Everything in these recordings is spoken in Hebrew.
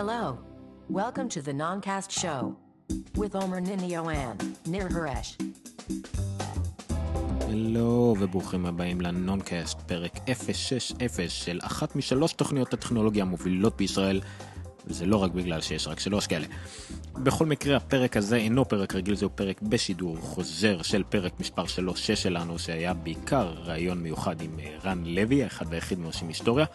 Hello. Welcome to the Noncast Show with Ninio and Nir Haresh. הלו וברוכים הבאים לנונקאסט, פרק 060 של אחת משלוש תוכניות הטכנולוגיה המובילות בישראל, וזה לא רק בגלל שיש רק שלוש כאלה. בכל מקרה, הפרק הזה אינו פרק רגיל, זהו פרק בשידור חוזר של פרק מספר 3 שלנו, שהיה בעיקר ראיון מיוחד עם רן לוי, האחד והיחיד מאנשים היסטוריה.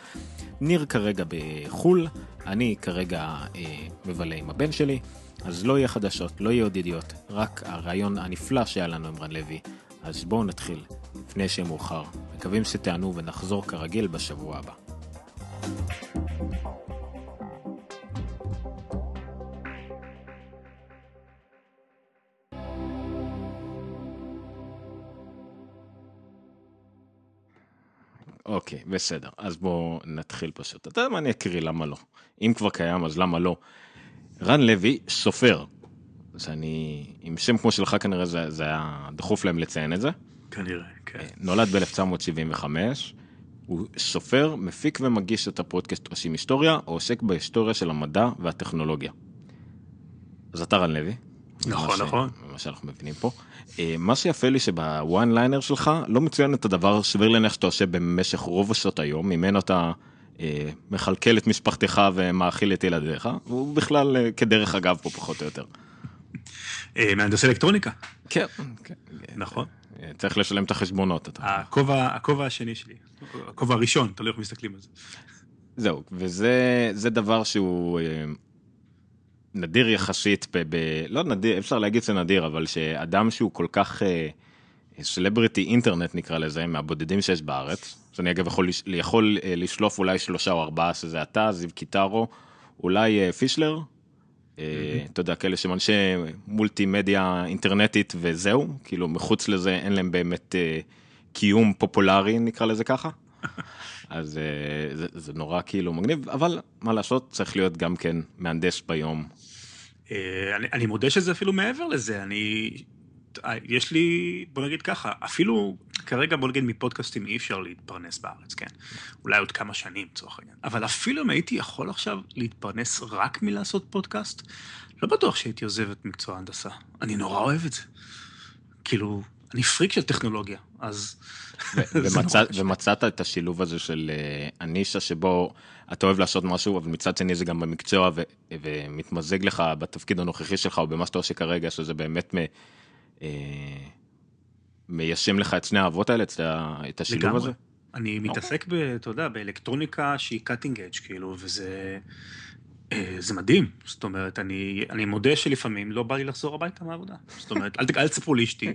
ניר כרגע בחו"ל, אני כרגע אה, מבלה עם הבן שלי, אז לא יהיה חדשות, לא יהיה עוד ידיעות, רק הרעיון הנפלא שהיה לנו עם רן לוי. אז בואו נתחיל, לפני שיהיה מאוחר. מקווים שתענו ונחזור כרגיל בשבוע הבא. אוקיי, בסדר. אז בואו נתחיל פשוט. אתה יודע מה, אני אקריא, למה לא? אם כבר קיים, אז למה לא? רן לוי, סופר. שאני, עם שם כמו שלך כנראה זה, זה היה דחוף להם לציין את זה. כנראה, כן. נולד ב-1975, הוא סופר, מפיק ומגיש את הפודקאסט עושים היסטוריה, או עוסק בהיסטוריה של המדע והטכנולוגיה. אז אתה רן לוי. נכון, נכון. מה שאנחנו מבינים פה. אה, מה שיפה לי שבוואן ליינר שלך לא מצוין את הדבר סביר להניח שאתה עושה במשך רוב השעות היום, ממנו אתה אה, מכלכל את משפחתך ומאכיל את ילדיך, והוא בכלל אה, כדרך אגב פה פחות או יותר. מהנדס אלקטרוניקה, כן, כן. נכון. אה, צריך לשלם את החשבונות. הכובע הכובע השני שלי, הכובע הראשון, תלוי איך מסתכלים על זה. זהו, וזה זה דבר שהוא נדיר יחסית, ב, ב, לא נדיר, אפשר להגיד שזה נדיר, אבל שאדם שהוא כל כך סלבריטי אינטרנט נקרא לזה, מהבודדים שיש בארץ, שאני אגב יכול, יכול אה, לשלוף אולי שלושה או ארבעה, שזה אתה, זיו קיטרו, אולי אה, פישלר, אה, אתה יודע, כאלה שהם אנשי מולטימדיה אינטרנטית וזהו, כאילו מחוץ לזה אין להם באמת אה, קיום פופולרי, נקרא לזה ככה. אז אה, זה, זה נורא כאילו מגניב, אבל מה לעשות, צריך להיות גם כן מהנדס ביום. אה, אני, אני מודה שזה אפילו מעבר לזה, אני... אה, יש לי, בוא נגיד ככה, אפילו כרגע בוא נגיד מפודקאסטים אי אפשר להתפרנס בארץ, כן? אולי עוד כמה שנים לצורך העניין. אבל אפילו אם הייתי יכול עכשיו להתפרנס רק מלעשות פודקאסט, לא בטוח שהייתי עוזב את מקצוע ההנדסה. אני נורא אוהב את זה. כאילו, אני פריק של טכנולוגיה, אז... ומצא. ומצאת את השילוב הזה של אה, הנישה שבו אתה אוהב לעשות משהו, אבל מצד שני זה גם במקצוע ו- ומתמזג לך בתפקיד הנוכחי שלך או במה שאתה עושה כרגע, שזה באמת מ- אה, מיישם לך את שני האהבות האלה, את את השילוב לגמרי. הזה. אני מתעסק, ב, אתה יודע, באלקטרוניקה שהיא cutting edge, כאילו, וזה זה מדהים. זאת אומרת, אני, אני מודה שלפעמים לא בא לי לחזור הביתה מהעבודה. זאת אומרת, אל, אל תספרו לאשתי,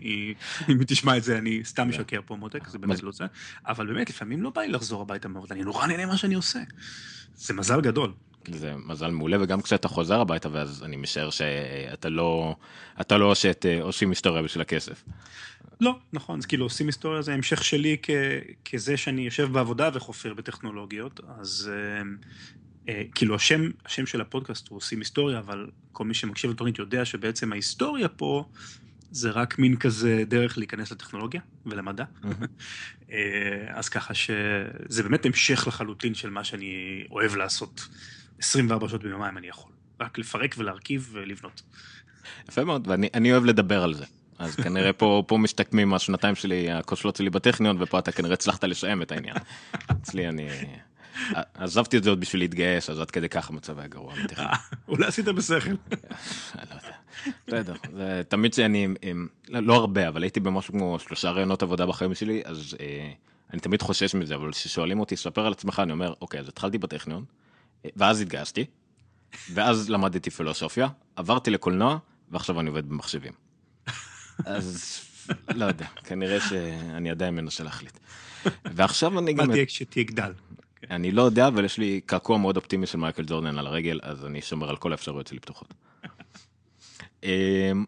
אם היא תשמע את זה, אני סתם משקר פה מותק, זה באמת מז- לא זה. אבל באמת, לפעמים לא בא לי לחזור הביתה מהעבודה, אני נורא נהנה מה שאני עושה. זה מזל גדול. זה מזל מעולה, וגם כשאתה חוזר הביתה, ואז אני משער שאתה לא, אתה לא עושה את אה, עושים היסטוריה בשביל הכסף. לא, נכון, אז כאילו עושים היסטוריה זה המשך שלי כ, כזה שאני יושב בעבודה וחופר בטכנולוגיות, אז אה, אה, כאילו השם, השם של הפודקאסט הוא עושים היסטוריה, אבל כל מי שמקשיב לתוכנית יודע שבעצם ההיסטוריה פה זה רק מין כזה דרך להיכנס לטכנולוגיה ולמדע. אה, אז ככה שזה באמת המשך לחלוטין של מה שאני אוהב לעשות 24 שעות ביממה אם אני יכול. רק לפרק ולהרכיב ולבנות. יפה מאוד, ואני אני אוהב לדבר על זה. אז כנראה פה, פה משתקמים השנתיים שלי, הכושלות שלי בטכניון, ופה אתה כנראה הצלחת לשעם את העניין. אצלי אני... עזבתי את זה עוד בשביל להתגייס, אז עד כדי כך המצב היה גרוע. אולי עשית בשכל. לא. בסדר, תמיד שאני, לא לא הרבה, אבל הייתי במשהו כמו שלושה רעיונות עבודה בחיים שלי, אז אה, אני תמיד חושש מזה, אבל כששואלים אותי, ספר על עצמך, אני אומר, אוקיי, אז התחלתי בטכניון, ואז התגייסתי, ואז למדתי פילוסופיה, עברתי לקולנוע, ועכשיו אני עובד במחשבים. אז לא יודע, כנראה שאני עדיין מנסה להחליט. ועכשיו אני גם... מה תהיה כשתגדל? אני לא יודע, אבל יש לי קעקוע מאוד אופטימי של מייקל ג'ורדן על הרגל, אז אני שומר על כל האפשרויות שלי פתוחות. אמ,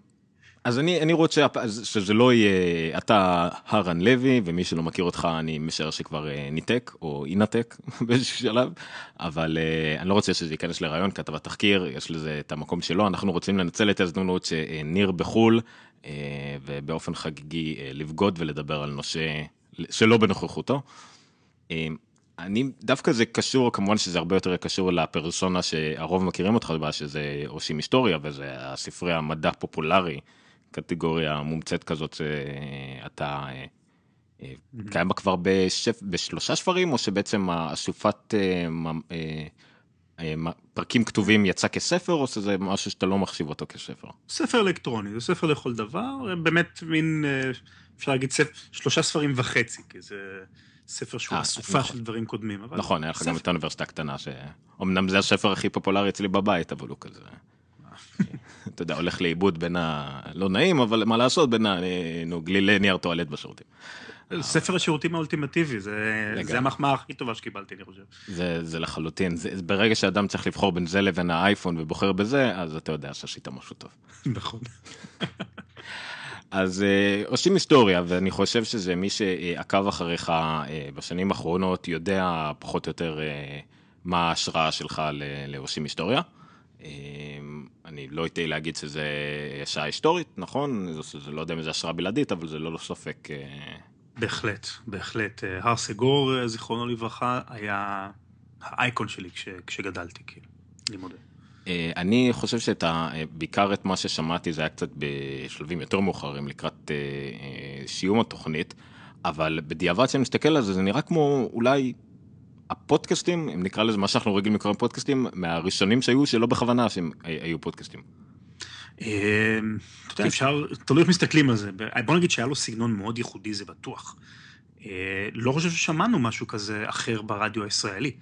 אז אני, אני רוצה שזה לא יהיה אתה הרן לוי, ומי שלא מכיר אותך אני משער שכבר אה, ניתק או ינתק באיזשהו שלב, אבל אה, אני לא רוצה שזה ייכנס לרעיון, כתבת תחקיר, יש לזה את המקום שלו, אנחנו רוצים לנצל את ההזדמנות שניר בחו"ל, אה, ובאופן חגיגי לבגוד ולדבר על נושא שלא בנוכחותו. אה, אני, דווקא זה קשור, כמובן שזה הרבה יותר קשור לפרסונה שהרוב מכירים אותך בה, שזה עושים היסטוריה, וזה הספרי המדע פופולרי, קטגוריה מומצאת כזאת שאתה אה, קיים בה כבר בשפ, בשלושה ספרים, או שבעצם אסופת פרקים כתובים יצא כספר, או שזה משהו שאתה לא מחשיב אותו כספר? ספר אלקטרוני, זה ספר לכל דבר, באמת מין, אפשר להגיד, ספר, שלושה ספרים וחצי, כי זה... ספר שהוא אסופה נכון. של דברים קודמים. נכון, היה לך גם את האוניברסיטה הקטנה, שאומנם זה הספר הכי פופולרי אצלי בבית, אבל הוא כזה, אתה יודע, הולך לאיבוד בין ה... לא נעים, אבל מה לעשות, בין ה... נו, גלילי נייר טואלט בשירותים. ספר השירותים האולטימטיבי, זה, המחמאה הכי טובה שקיבלתי, אני חושב. זה, לחלוטין, ברגע שאדם צריך לבחור בין זה לבין האייפון ובוחר בזה, אז אתה יודע שעשית משהו טוב. נכון. אז uh, עושים היסטוריה, ואני חושב שזה מי שעקב אחריך uh, בשנים האחרונות יודע פחות או יותר uh, מה ההשראה שלך לעושים היסטוריה. אני לא אתן להגיד שזה השעה היסטורית, נכון? זה, לא יודע אם זה השראה בלעדית, אבל זה לא לא ספק. בהחלט, בהחלט. הר סגור, זיכרונו לברכה, היה האייקון שלי כש, כשגדלתי, כאילו, אני מודה. אה, אני חושב שאת ה... בעיקר את מה ששמעתי זה היה קצת בשלבים יותר מאוחרים לקראת אה, אה, שיום התוכנית, אבל בדיעבד כשאני מסתכל על זה זה נראה כמו אולי הפודקאסטים, אם נקרא לזה מה שאנחנו רגילים לקרוא פודקאסטים, מהראשונים שהיו שלא בכוונה שהם היו פודקאסטים. אתה יודע, אפשר, תלוי איך מסתכלים על זה. בוא נגיד שהיה לו סגנון מאוד ייחודי, זה בטוח. לא חושב ששמענו משהו כזה אחר ברדיו הישראלי.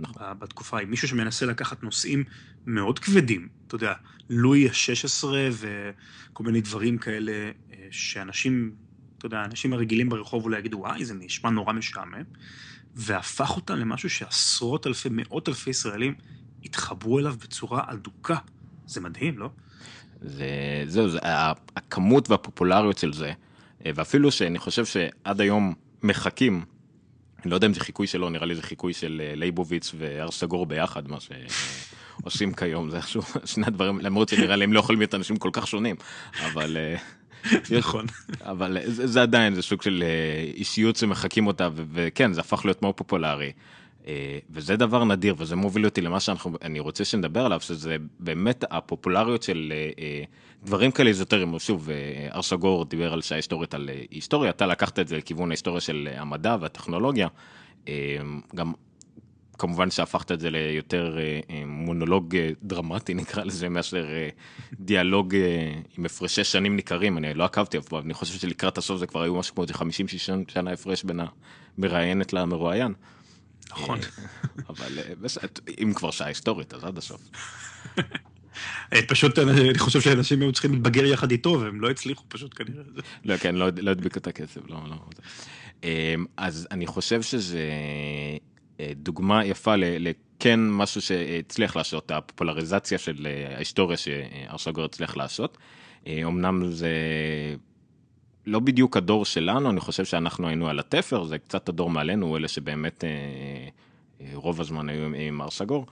נכון. בתקופה ההיא, מישהו שמנסה לקחת נושאים מאוד כבדים, אתה יודע, לואי ה-16 וכל מיני דברים כאלה, אה, שאנשים, אתה יודע, האנשים הרגילים ברחוב אולי יגידו, וואי, זה נשמע נורא משעמם, והפך אותם למשהו שעשרות אלפי, מאות אלפי ישראלים התחברו אליו בצורה אדוקה. זה מדהים, לא? זה, זהו, זה, הכמות והפופולריות של זה, אה, ואפילו שאני חושב שעד היום מחכים אני לא יודע אם זה חיקוי שלו, נראה לי זה חיקוי של אה, לייבוביץ והר סגור ביחד, מה שעושים כיום, זה איכשהו שני הדברים, למרות שנראה לי הם לא יכולים להיות אנשים כל כך שונים, אבל... אה, נכון. אבל זה, זה עדיין, זה סוג של אה, אישיות שמחקים אותה, וכן, זה הפך להיות מאוד פופולרי. וזה דבר נדיר, וזה מוביל אותי למה שאני רוצה שנדבר עליו, שזה באמת הפופולריות של דברים כאלה איזוטריים. שוב, ארשגור דיבר על שעה היסטורית על היסטוריה, אתה לקחת את זה לכיוון ההיסטוריה של המדע והטכנולוגיה. גם כמובן שהפכת את זה ליותר מונולוג דרמטי נקרא לזה מאשר דיאלוג עם הפרשי שנים ניכרים אני לא עקבתי אף פעם אני חושב שלקראת הסוף זה כבר היו משהו כמו 50-60 שנה הפרש בין המראיינת למרואיין. נכון. אבל אם כבר שעה היסטורית אז עד הסוף. אה, פשוט אני חושב שאנשים היו צריכים להתבגר יחד איתו והם לא הצליחו פשוט כנראה. לא כן לא, לא הדביקו את הקצב לא לא. אמ, אז אני חושב שזה אה, דוגמה יפה לכן משהו שהצליח לעשות הפופולריזציה של אה, ההיסטוריה שארשגור הצליח לעשות. אמנם זה לא בדיוק הדור שלנו אני חושב שאנחנו היינו על התפר זה קצת הדור מעלינו אלה שבאמת רוב הזמן היו עם ארשגור.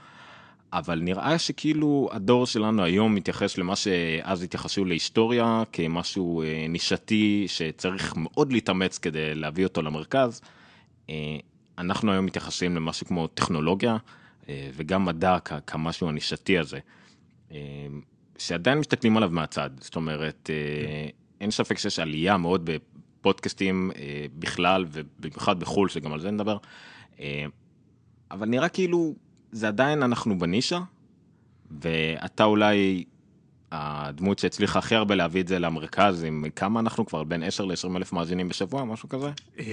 אבל נראה שכאילו הדור שלנו היום מתייחס למה שאז התייחסו להיסטוריה כמשהו אה, נישתי שצריך מאוד להתאמץ כדי להביא אותו למרכז. אה, אנחנו היום מתייחסים למשהו כמו טכנולוגיה אה, וגם מדע כמשהו הנישתי הזה, שעדיין מסתכלים עליו מהצד, זאת אומרת, אין ספק שיש עלייה מאוד בפודקאסטים בכלל ובמיוחד בחו"ל, שגם על זה נדבר, אבל נראה כאילו זה עדיין אנחנו בנישה, ואתה אולי הדמות שהצליחה הכי הרבה להביא את זה למרכז, עם כמה אנחנו כבר בין 10 ל-20 אלף מאזינים בשבוע, משהו כזה? אה,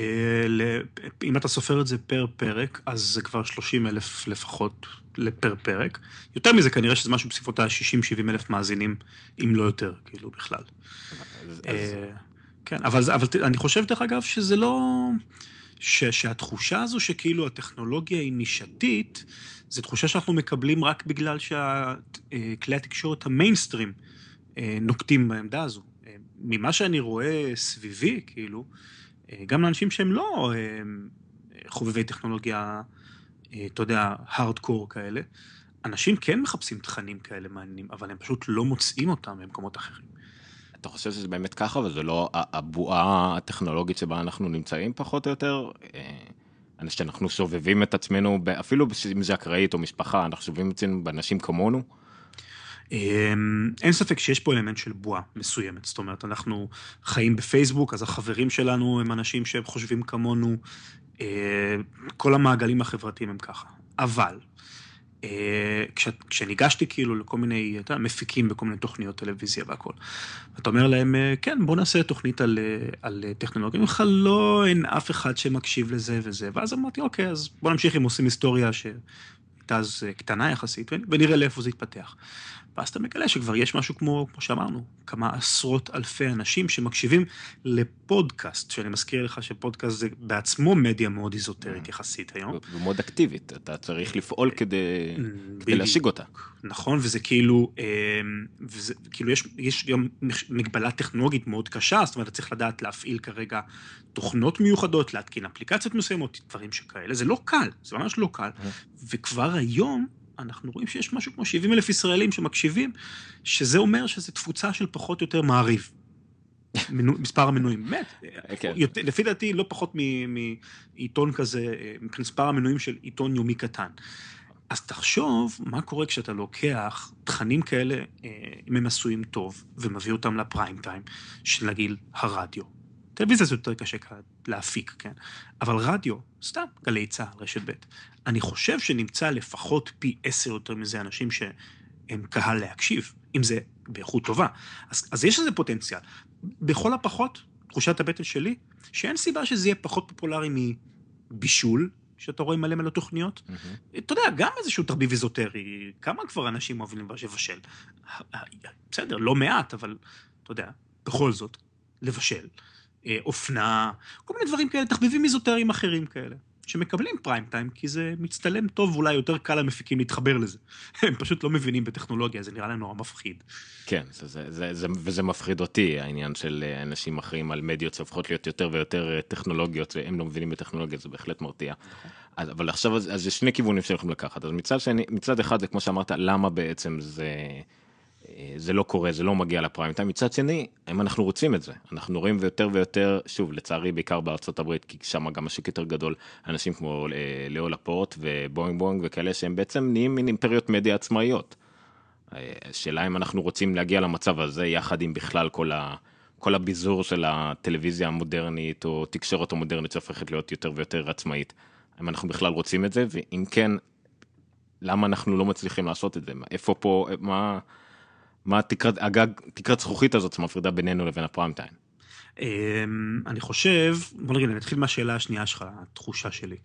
אם אתה סופר את זה פר פרק, אז זה כבר 30 אלף לפחות לפר פרק. יותר מזה כנראה שזה משהו בסביבות ה-60-70 אלף מאזינים, אם לא יותר, כאילו בכלל. אה, כן, אבל אני חושב דרך אגב שזה לא... שהתחושה הזו שכאילו הטכנולוגיה היא נישתית, זו תחושה שאנחנו מקבלים רק בגלל שכלי התקשורת המיינסטרים אה, נוקטים בעמדה הזו. אה, ממה שאני רואה סביבי, כאילו, אה, גם לאנשים שהם לא חובבי טכנולוגיה, אתה יודע, הארדקור כאלה, אנשים כן מחפשים תכנים כאלה מעניינים, אבל הם פשוט לא מוצאים אותם במקומות אחרים. אתה חושב שזה באמת ככה וזה לא הבועה הטכנולוגית שבה אנחנו נמצאים פחות או יותר? שאנחנו שובבים את עצמנו, אפילו אם זה אקראית או משפחה, אנחנו שובבים את עצמנו באנשים כמונו. אמ, אין ספק שיש פה אלמנט של בועה מסוימת, זאת אומרת, אנחנו חיים בפייסבוק, אז החברים שלנו הם אנשים שהם חושבים כמונו, אה, כל המעגלים החברתיים הם ככה. אבל, כש, כשניגשתי כאילו לכל מיני, אתה יודע, מפיקים בכל מיני תוכניות טלוויזיה והכל, אתה אומר להם, אה, כן, בוא נעשה תוכנית על, על טכנולוגיה, בכלל לא, אין אף אחד שמקשיב לזה וזה, ואז אמרתי, אוקיי, אז בוא נמשיך עם עושים היסטוריה שהייתה אז קטנה יחסית, ונראה לאיפה זה יתפתח. ואז אתה מגלה שכבר יש משהו כמו, כמו שאמרנו, כמה עשרות אלפי אנשים שמקשיבים לפודקאסט, שאני מזכיר לך שפודקאסט זה בעצמו מדיה מאוד איזוטרית mm. יחסית היום. ומאוד אקטיבית, אתה צריך לפעול כדי, mm, כדי להשיג אותה. נכון, וזה כאילו, אמ, וזה, כאילו יש, יש גם מגבלה טכנולוגית מאוד קשה, זאת אומרת, אתה צריך לדעת להפעיל כרגע תוכנות מיוחדות, להתקין אפליקציות מסוימות, דברים שכאלה, זה לא קל, זה ממש לא קל. Mm. וכבר היום, אנחנו רואים שיש משהו כמו 70 אלף ישראלים שמקשיבים, שזה אומר שזו תפוצה של פחות או יותר מעריב. מספר המנויים, באמת, כן. לפי דעתי לא פחות מעיתון כזה, מספר המנויים של עיתון יומי קטן. אז תחשוב מה קורה כשאתה לוקח תכנים כאלה, אה, אם הם עשויים טוב, ומביא אותם לפריים טיים, של נגיד הרדיו, טלוויזיה זה יותר קשה להפיק, כן? אבל רדיו, סתם, גלי צה"ל, רשת ב'. אני חושב שנמצא לפחות פי עשר יותר מזה אנשים שהם קהל להקשיב, אם זה באיכות טובה. אז, אז יש לזה פוטנציאל. בכל הפחות, תחושת הבטן שלי, שאין סיבה שזה יהיה פחות פופולרי מבישול, שאתה רואה מלא מלא תוכניות. Mm-hmm. אתה יודע, גם איזשהו תרביב איזוטרי, כמה כבר אנשים אוהבים לבשל? בסדר, לא מעט, אבל אתה יודע, בכל זאת, לבשל. אה, אופנה, כל מיני דברים כאלה, תחביבים איזוטריים אחרים כאלה, שמקבלים פריים טיים, כי זה מצטלם טוב, ואולי יותר קל למפיקים להתחבר לזה. הם פשוט לא מבינים בטכנולוגיה, זה נראה להם נורא מפחיד. כן, זה, זה, זה, זה, וזה מפחיד אותי, העניין של אה, אנשים אחרים על מדיות שהופכות להיות יותר ויותר אה, טכנולוגיות, והם לא מבינים בטכנולוגיה, זה בהחלט מרתיע. אז, אבל עכשיו, אז, יש שני כיוונים שיכולים לקחת. אז מצד שני, מצד אחד זה כמו שאמרת, למה בעצם זה... זה לא קורה, זה לא מגיע לפריים טיים. מצד שני, אם אנחנו רוצים את זה, אנחנו רואים יותר ויותר, שוב, לצערי, בעיקר בארצות הברית, כי שם גם השוק יותר גדול, אנשים כמו אה, לאו לפורט ובואינג בואינג וכאלה, שהם בעצם נהיים מין אימפריות מדיה עצמאיות. השאלה אם אנחנו רוצים להגיע למצב הזה, יחד עם בכלל כל, ה, כל הביזור של הטלוויזיה המודרנית, או תקשורת המודרנית שהופכת להיות יותר ויותר עצמאית. אם אנחנו בכלל רוצים את זה, ואם כן, למה אנחנו לא מצליחים לעשות את זה? איפה פה, מה... מה תקרת הגג, תקרת זכוכית הזאת שמפרידה בינינו לבין הפריים טיים? אמ, אני חושב, בוא נגיד, אני אתחיל מהשאלה השנייה שלך, התחושה שלי.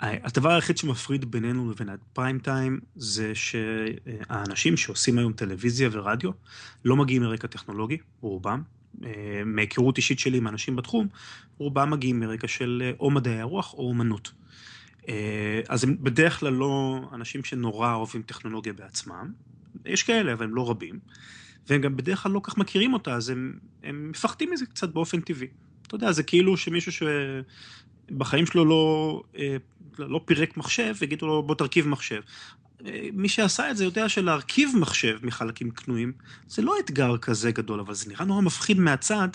הדבר היחיד שמפריד בינינו לבין הפריים טיים זה שהאנשים שעושים היום טלוויזיה ורדיו לא מגיעים מרקע טכנולוגי, רובם. אה, מהיכרות אישית שלי עם אנשים בתחום, רובם מגיעים מרקע של אה, או מדעי הרוח או אומנות. אה, אז הם בדרך כלל לא אנשים שנורא אוהבים טכנולוגיה בעצמם, יש כאלה, אבל הם לא רבים, והם גם בדרך כלל לא כך מכירים אותה, אז הם, הם מפחדים מזה קצת באופן טבעי. אתה יודע, זה כאילו שמישהו שבחיים שלו לא, אה, לא פירק מחשב, יגידו לו בוא תרכיב מחשב. אה, מי שעשה את זה יודע שלהרכיב מחשב מחלקים קנויים, זה לא אתגר כזה גדול, אבל זה נראה נורא מפחיד מהצד.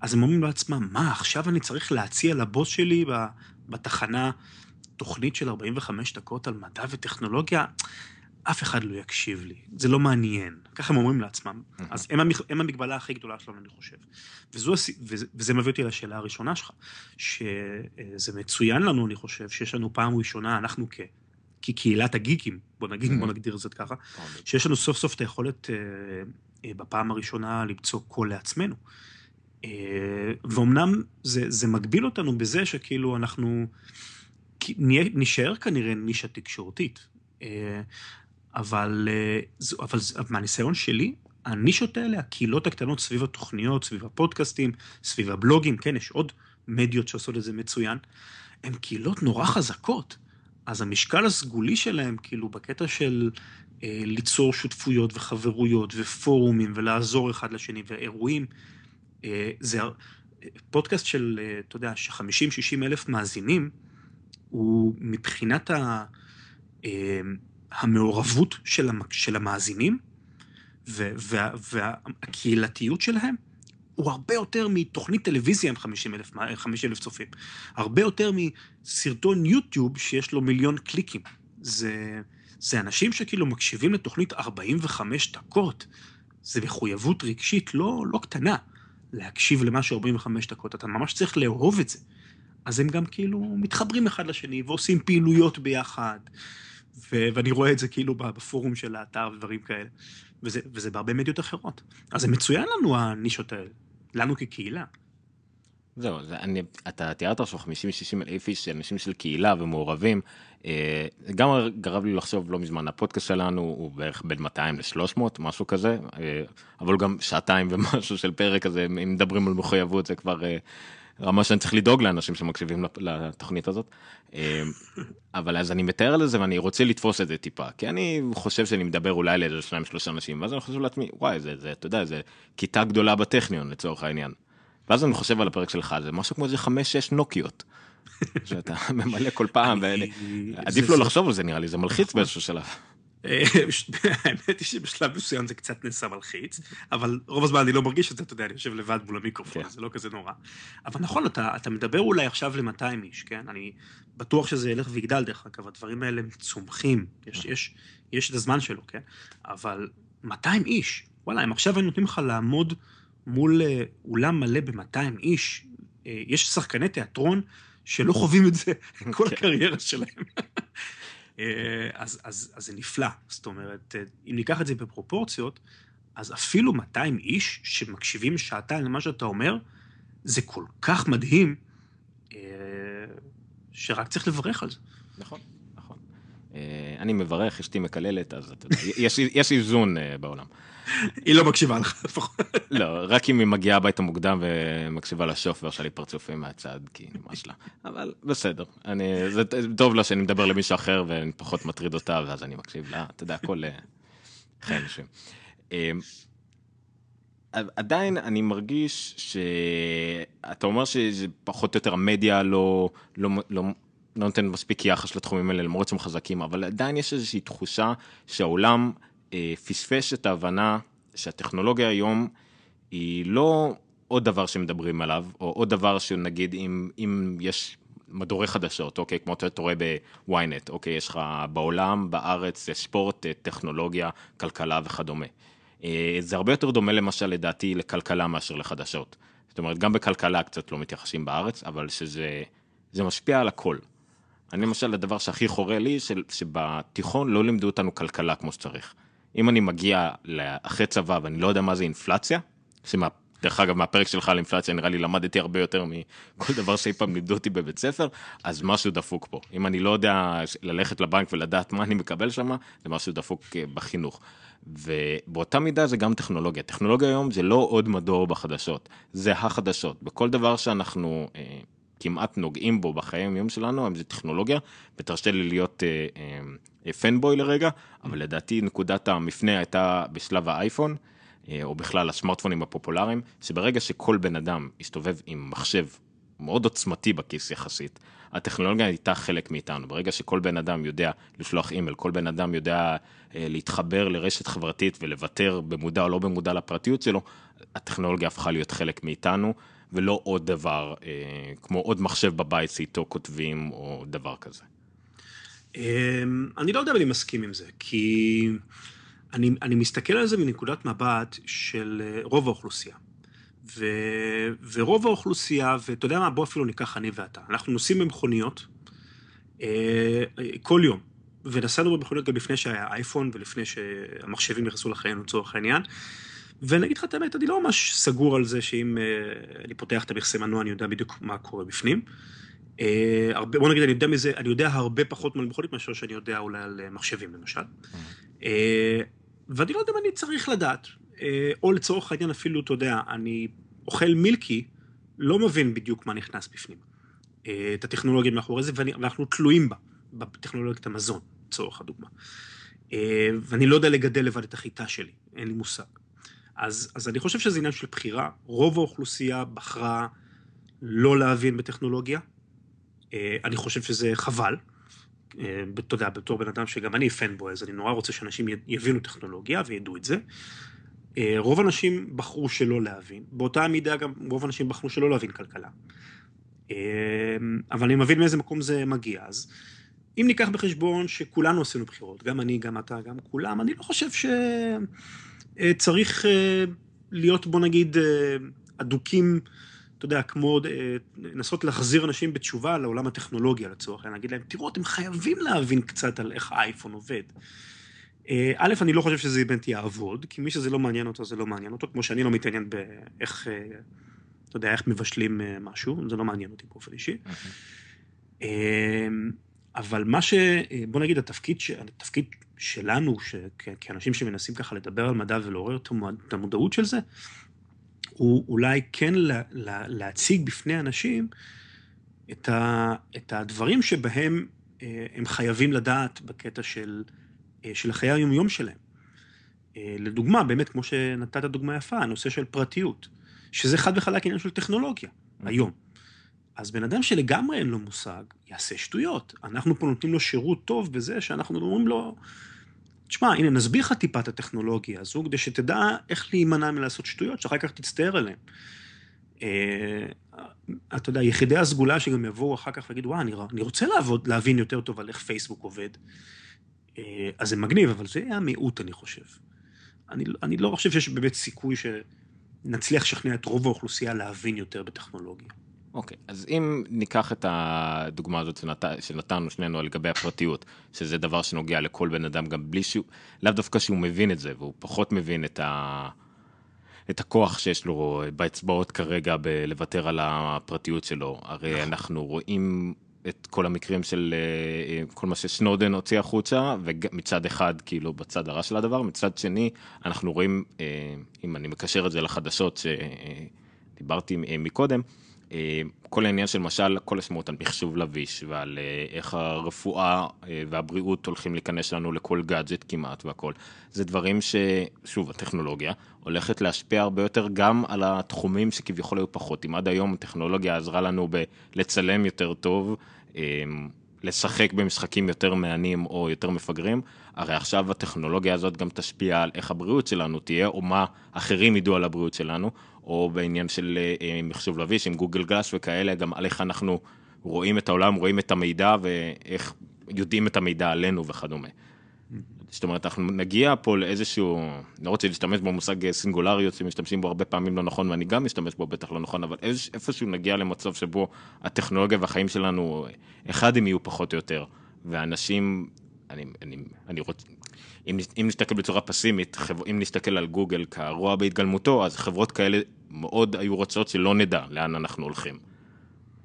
אז הם אומרים לעצמם, מה, עכשיו אני צריך להציע לבוס שלי בתחנה תוכנית של 45 דקות על מדע וטכנולוגיה? אף אחד לא יקשיב לי, זה לא מעניין. ככה הם אומרים לעצמם. אז הם, המג... הם המגבלה הכי גדולה שלנו, אני חושב. וזו, וזה, וזה מביא אותי לשאלה הראשונה שלך, שזה מצוין לנו, אני חושב, שיש לנו פעם ראשונה, אנחנו כ... כקהילת הגיקים, בוא נגיד, בוא נגדיר את זה ככה, שיש לנו סוף סוף את היכולת אה, אה, בפעם הראשונה למצוא קול לעצמנו. אה, ואומנם זה, זה מגביל אותנו בזה שכאילו אנחנו נשאר כנראה נישה תקשורתית. אבל, אה, אבל מהניסיון שלי, הנישות האלה, הקהילות הקטנות סביב התוכניות, סביב הפודקאסטים, סביב הבלוגים, כן, יש עוד מדיות שעושות את זה מצוין, הן קהילות נורא חזקות. אז המשקל הסגולי שלהם, כאילו, בקטע של אה, ליצור שותפויות וחברויות ופורומים ולעזור אחד לשני ואירועים, אה, זה פודקאסט של, אה, אתה יודע, ש-50-60 אלף מאזינים, הוא מבחינת ה... אה, המעורבות של, המאזינים והקהילתיות שלהם הוא הרבה יותר מתוכנית טלוויזיה עם 50 אלף, 50 אלף צופים. הרבה יותר מסרטון יוטיוב שיש לו מיליון קליקים. זה, זה אנשים שכאילו מקשיבים לתוכנית 45 דקות. זה מחויבות רגשית לא, לא קטנה להקשיב למשהו 45 דקות, אתה ממש צריך לאהוב את זה. אז הם גם כאילו מתחברים אחד לשני ועושים פעילויות ביחד, ו- ואני רואה את זה כאילו בפורום של האתר ודברים כאלה, וזה, וזה בהרבה מדיות אחרות. אז זה מצוין לנו הנישות האלה, לנו כקהילה. זהו, זה, אני, אתה תיארת עכשיו 50-60 אלף איש, אנשים של קהילה ומעורבים. אה, גם גרם לי לחשוב לא מזמן, הפודקאסט שלנו הוא בערך בין 200 ל-300, משהו כזה, אה, אבל גם שעתיים ומשהו של פרק הזה, אם מדברים על מחויבות זה כבר אה, רמה שאני צריך לדאוג לאנשים שמקשיבים לתוכנית הזאת. אה, אבל אז אני מתאר לזה ואני רוצה לתפוס את זה טיפה, כי אני חושב שאני מדבר אולי לאיזה שניים שלושה אנשים, ואז אני חושב לעצמי, וואי, זה, זה, אתה יודע, זה כיתה גדולה בטכניון לצורך העניין. ואז אני חושב על הפרק שלך, זה משהו כמו איזה חמש-שש נוקיות. שאתה ממלא כל פעם, ועדיף לא לחשוב על זה נראה לי, זה מלחיץ באיזשהו שלב. אה, האמת היא שבשלב מסוים זה קצת נעשה מלחיץ, אבל רוב הזמן אני לא מרגיש את זה, אתה יודע, אני יושב לבד מול המיקרופון, כן. זה לא כזה נורא. אבל נכון, אתה, אתה מדבר אולי עכשיו ל-200 איש, כן? אני בטוח שזה ילך ויגדל, דרך אגב, הדברים האלה צומחים, יש, יש, יש את הזמן שלו, כן? אבל 200 איש, וואלה, אם עכשיו היינו נותנים לך לעמוד מול אה, אולם מלא ב-200 איש, אה, יש שחקני תיאטרון שלא חווים את זה כל כן. הקריירה שלהם. אה, אז, אז, אז זה נפלא. זאת אומרת, אם ניקח את זה בפרופורציות, אז אפילו 200 איש שמקשיבים שעתיים למה שאתה אומר, זה כל כך מדהים, שרק צריך לברך על זה. נכון. אני מברך, אשתי מקללת, אז יש איזון בעולם. היא לא מקשיבה לך לפחות. לא, רק אם היא מגיעה הביתה מוקדם ומקשיבה לשוף ועושה לי פרצופים מהצד, כי ממש לא. אבל בסדר, אני, זה טוב לה שאני מדבר למישהו אחר ואני פחות מטריד אותה, ואז אני מקשיב לה, אתה יודע, הכל אה, חיים אנשים. עדיין אני מרגיש שאתה אומר שזה פחות או יותר המדיה לא, לא, לא, לא נותן מספיק יחס לתחומים האלה למרות שהם חזקים, אבל עדיין יש איזושהי תחושה שהעולם אה, פספס את ההבנה שהטכנולוגיה היום היא לא עוד דבר שמדברים עליו, או עוד דבר שנגיד אם, אם יש מדורי חדשות, אוקיי, כמו אתה רואה בוויינט, אוקיי, יש לך בעולם, בארץ, ספורט, טכנולוגיה, כלכלה וכדומה. אה, זה הרבה יותר דומה למשל לדעתי לכלכלה מאשר לחדשות. זאת אומרת, גם בכלכלה קצת לא מתייחסים בארץ, אבל שזה משפיע על הכל. אני למשל, הדבר שהכי חורה לי, שבתיכון לא לימדו אותנו כלכלה כמו שצריך. אם אני מגיע לאחרי צבא ואני לא יודע מה זה אינפלציה, שמה, דרך אגב מהפרק שלך על אינפלציה נראה לי למדתי הרבה יותר מכל דבר שאי פעם לימדו אותי בבית ספר, אז משהו דפוק פה. אם אני לא יודע ללכת לבנק ולדעת מה אני מקבל שם, זה משהו דפוק אה, בחינוך. ובאותה מידה זה גם טכנולוגיה. טכנולוגיה היום זה לא עוד מדור בחדשות, זה החדשות. בכל דבר שאנחנו אה, כמעט נוגעים בו בחיי היום שלנו, אם זה טכנולוגיה, ותרשה לי להיות אה, אה, פנבוי לרגע, אבל לדעתי נקודת המפנה הייתה בשלב האייפון, אה, או בכלל הסמארטפונים הפופולריים, שברגע שכל בן אדם יסתובב עם מחשב מאוד עוצמתי בכיס יחסית, הטכנולוגיה הייתה חלק מאיתנו. ברגע שכל בן אדם יודע לשלוח אימייל, כל בן אדם יודע אה, להתחבר לרשת חברתית ולוותר במודע או לא במודע לפרטיות שלו, הטכנולוגיה הפכה להיות חלק מאיתנו. ולא עוד דבר, אה, כמו עוד מחשב בבית שאיתו כותבים או דבר כזה. אמ, אני לא יודע אם אני מסכים עם זה, כי אני, אני מסתכל על זה מנקודת מבט של אה, רוב האוכלוסייה. ו, ורוב האוכלוסייה, ואתה יודע מה, בוא אפילו ניקח אני ואתה. אנחנו נוסעים במכוניות אה, כל יום, ונסענו במכוניות גם לפני שהיה אייפון ולפני שהמחשבים נכנסו לחיינו לצורך העניין. ואני אגיד לך את האמת, אני לא ממש סגור על זה שאם uh, אני פותח את המכסה מנוע, אני יודע בדיוק מה קורה בפנים. Uh, הרבה, בוא נגיד, אני יודע מזה, אני יודע הרבה פחות על מכונית מאשר שאני יודע אולי על uh, מחשבים למשל. Uh, ואני לא יודע אם אני צריך לדעת, או לצורך העניין אפילו, אתה יודע, אני אוכל מילקי, לא מבין בדיוק מה נכנס בפנים. את הטכנולוגיה מאחורי זה, ואנחנו תלויים בה, בטכנולוגיית המזון, לצורך הדוגמה. ואני לא יודע לגדל לבד את החיטה שלי, אין לי מושג. אז, אז אני חושב שזה עניין של בחירה. רוב האוכלוסייה בחרה לא להבין בטכנולוגיה. אה, אני חושב שזה חבל. אה, אתה יודע, בתור בן אדם שגם אני פנבוי, אז אני נורא רוצה שאנשים יבינו טכנולוגיה וידעו את זה. אה, רוב האנשים בחרו שלא להבין, באותה מידה גם רוב האנשים בחרו שלא להבין כלכלה. אבל אני מבין מאיזה מקום זה מגיע. אז אם ניקח בחשבון שכולנו עשינו בחירות, גם אני, גם אתה, גם כולם, אני לא חושב שצריך להיות, בוא נגיד, אדוקים, אתה יודע, כמו לנסות להחזיר אנשים בתשובה לעולם הטכנולוגיה לצורך העניין, להגיד להם, תראו, אתם חייבים להבין קצת על איך האייפון עובד. אה, א', אני לא חושב שזה באמת יעבוד, כי מי שזה לא מעניין אותו, זה לא מעניין אותו, כמו שאני לא מתעניין באיך, אה, אתה יודע, איך מבשלים אה, משהו, זה לא מעניין אותי באופן אישי. אבל מה ש... בוא נגיד, התפקיד, התפקיד שלנו, כאנשים שמנסים ככה לדבר על מדע ולעורר את המודעות של זה, הוא אולי כן להציג בפני אנשים את, ה, את הדברים שבהם הם חייבים לדעת בקטע של אה, של החיי היומיום שלהם. אה, לדוגמה, באמת, כמו שנתת דוגמה יפה, הנושא של פרטיות, שזה חד וחלק עניין של טכנולוגיה, mm-hmm. היום. אז בן אדם שלגמרי אין לו מושג, יעשה שטויות. אנחנו פה נותנים לו שירות טוב בזה שאנחנו אומרים לו, תשמע, הנה, נסביר לך טיפה את הטכנולוגיה הזו, כדי שתדע איך להימנע מלעשות שטויות, שאחר כך תצטער עליהן. אה, אתה יודע, יחידי הסגולה שגם יבואו אחר כך ויגידו, וואי, אני רוצה לעבוד, להבין יותר טוב על איך פייסבוק עובד. אה, אז זה מגניב, אבל זה המיעוט, אני חושב. אני, אני לא חושב שיש באמת סיכוי שנצליח לשכנע את רוב האוכלוסייה להבין יותר בטכנולוגיה. אוקיי, okay, אז אם ניקח את הדוגמה הזאת שנת... שנתנו שנינו לגבי הפרטיות, שזה דבר שנוגע לכל בן אדם, גם בלי שהוא, לאו דווקא שהוא מבין את זה, והוא פחות מבין את, ה... את הכוח שיש לו באצבעות כרגע בלוותר על הפרטיות שלו. הרי נכון. אנחנו רואים את כל המקרים של אה, אה, כל מה שסנודן הוציא החוצה, ומצד אחד, כאילו, בצד הרע של הדבר, מצד שני, אנחנו רואים, אה, אם אני מקשר את זה לחדשות שדיברתי מקודם, כל העניין של משל, כל השמות על מחשוב לביש ועל איך הרפואה והבריאות הולכים להיכנס לנו לכל גאדג'ט כמעט והכל. זה דברים ששוב, הטכנולוגיה הולכת להשפיע הרבה יותר גם על התחומים שכביכול היו פחות. אם עד היום הטכנולוגיה עזרה לנו בלצלם יותר טוב, לשחק במשחקים יותר מהנים או יותר מפגרים, הרי עכשיו הטכנולוגיה הזאת גם תשפיע על איך הבריאות שלנו תהיה, או מה אחרים ידעו על הבריאות שלנו, או בעניין של אה, מחשוב לביש עם גוגל גלאס וכאלה, גם על איך אנחנו רואים את העולם, רואים את המידע ואיך יודעים את המידע עלינו וכדומה. זאת אומרת, אנחנו נגיע פה לאיזשהו, לא רוצה להשתמש במושג סינגולריות שמשתמשים בו הרבה פעמים לא נכון, ואני גם משתמש בו בטח לא נכון, אבל איפשהו נגיע למצב שבו הטכנולוגיה והחיים שלנו, אחד הם יהיו פחות או יותר, ואנשים, אני, אני, אני רוצה, אם, אם נסתכל בצורה פסימית, אם נסתכל על גוגל כרוע בהתגלמותו, אז חברות כאלה מאוד היו רוצות שלא נדע לאן אנחנו הולכים.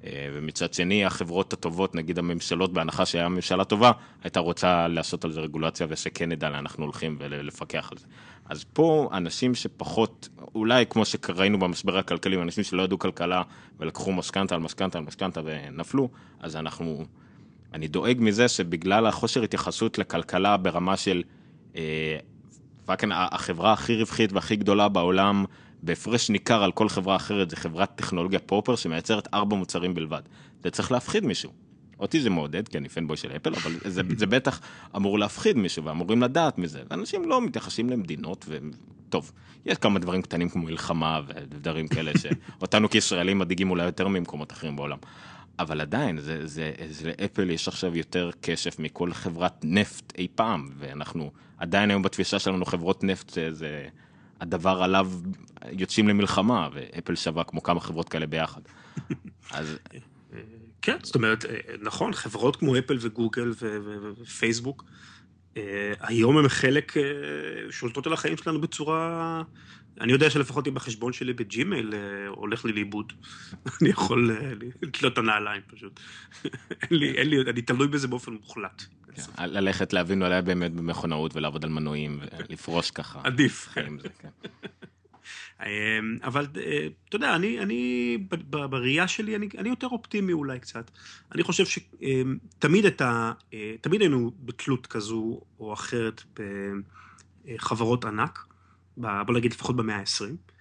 אה, ומצד שני, החברות הטובות, נגיד הממשלות, בהנחה שהיה ממשלה טובה, הייתה רוצה לעשות על זה רגולציה ושכן נדע לאן אנחנו הולכים ולפקח על זה. אז פה אנשים שפחות, אולי כמו שראינו במשבר הכלכלי, אנשים שלא ידעו כלכלה ולקחו משכנתה על משכנתה על משכנתה ונפלו, אז אנחנו, אני דואג מזה שבגלל חוסר התייחסות לכלכלה ברמה של, אה, fucking, החברה הכי רווחית והכי גדולה בעולם, בהפרש ניכר על כל חברה אחרת, זה חברת טכנולוגיה proper שמייצרת ארבע מוצרים בלבד. זה צריך להפחיד מישהו. אותי זה מעודד, כי אני fanboy של אפל, אבל זה, זה בטח אמור להפחיד מישהו, ואמורים לדעת מזה. ואנשים לא מתייחסים למדינות, וטוב, יש כמה דברים קטנים כמו מלחמה ודברים כאלה, שאותנו כישראלים מדאיגים אולי יותר ממקומות אחרים בעולם. אבל עדיין, זה, זה, זה, לאפל יש עכשיו יותר cash מכל חברת נפט אי פעם, ואנחנו עדיין היום בתפיסה שלנו חברות נפט זה... הדבר עליו יוצאים למלחמה, ואפל שווה כמו כמה חברות כאלה ביחד. אז... כן, זאת אומרת, נכון, חברות כמו אפל וגוגל ופייסבוק, היום הם חלק, שולטות על החיים שלנו בצורה... אני יודע שלפחות אם בחשבון שלי בג'ימייל הולך לי לאיבוד. אני יכול לתלות את הנעליים פשוט. אין לי, אין לי, אני תלוי בזה באופן מוחלט. כן, ללכת להבין אולי באמת במכונאות ולעבוד על מנועים ולפרוש ככה. עדיף. כן. אמ, אבל אה, אתה יודע, אני, אני בראייה שלי, אני, אני יותר אופטימי אולי קצת. אני חושב שתמיד אמ, את ה... אה, תמיד היינו בתלות כזו או אחרת בחברות ענק, בוא נגיד לפחות במאה ה-20.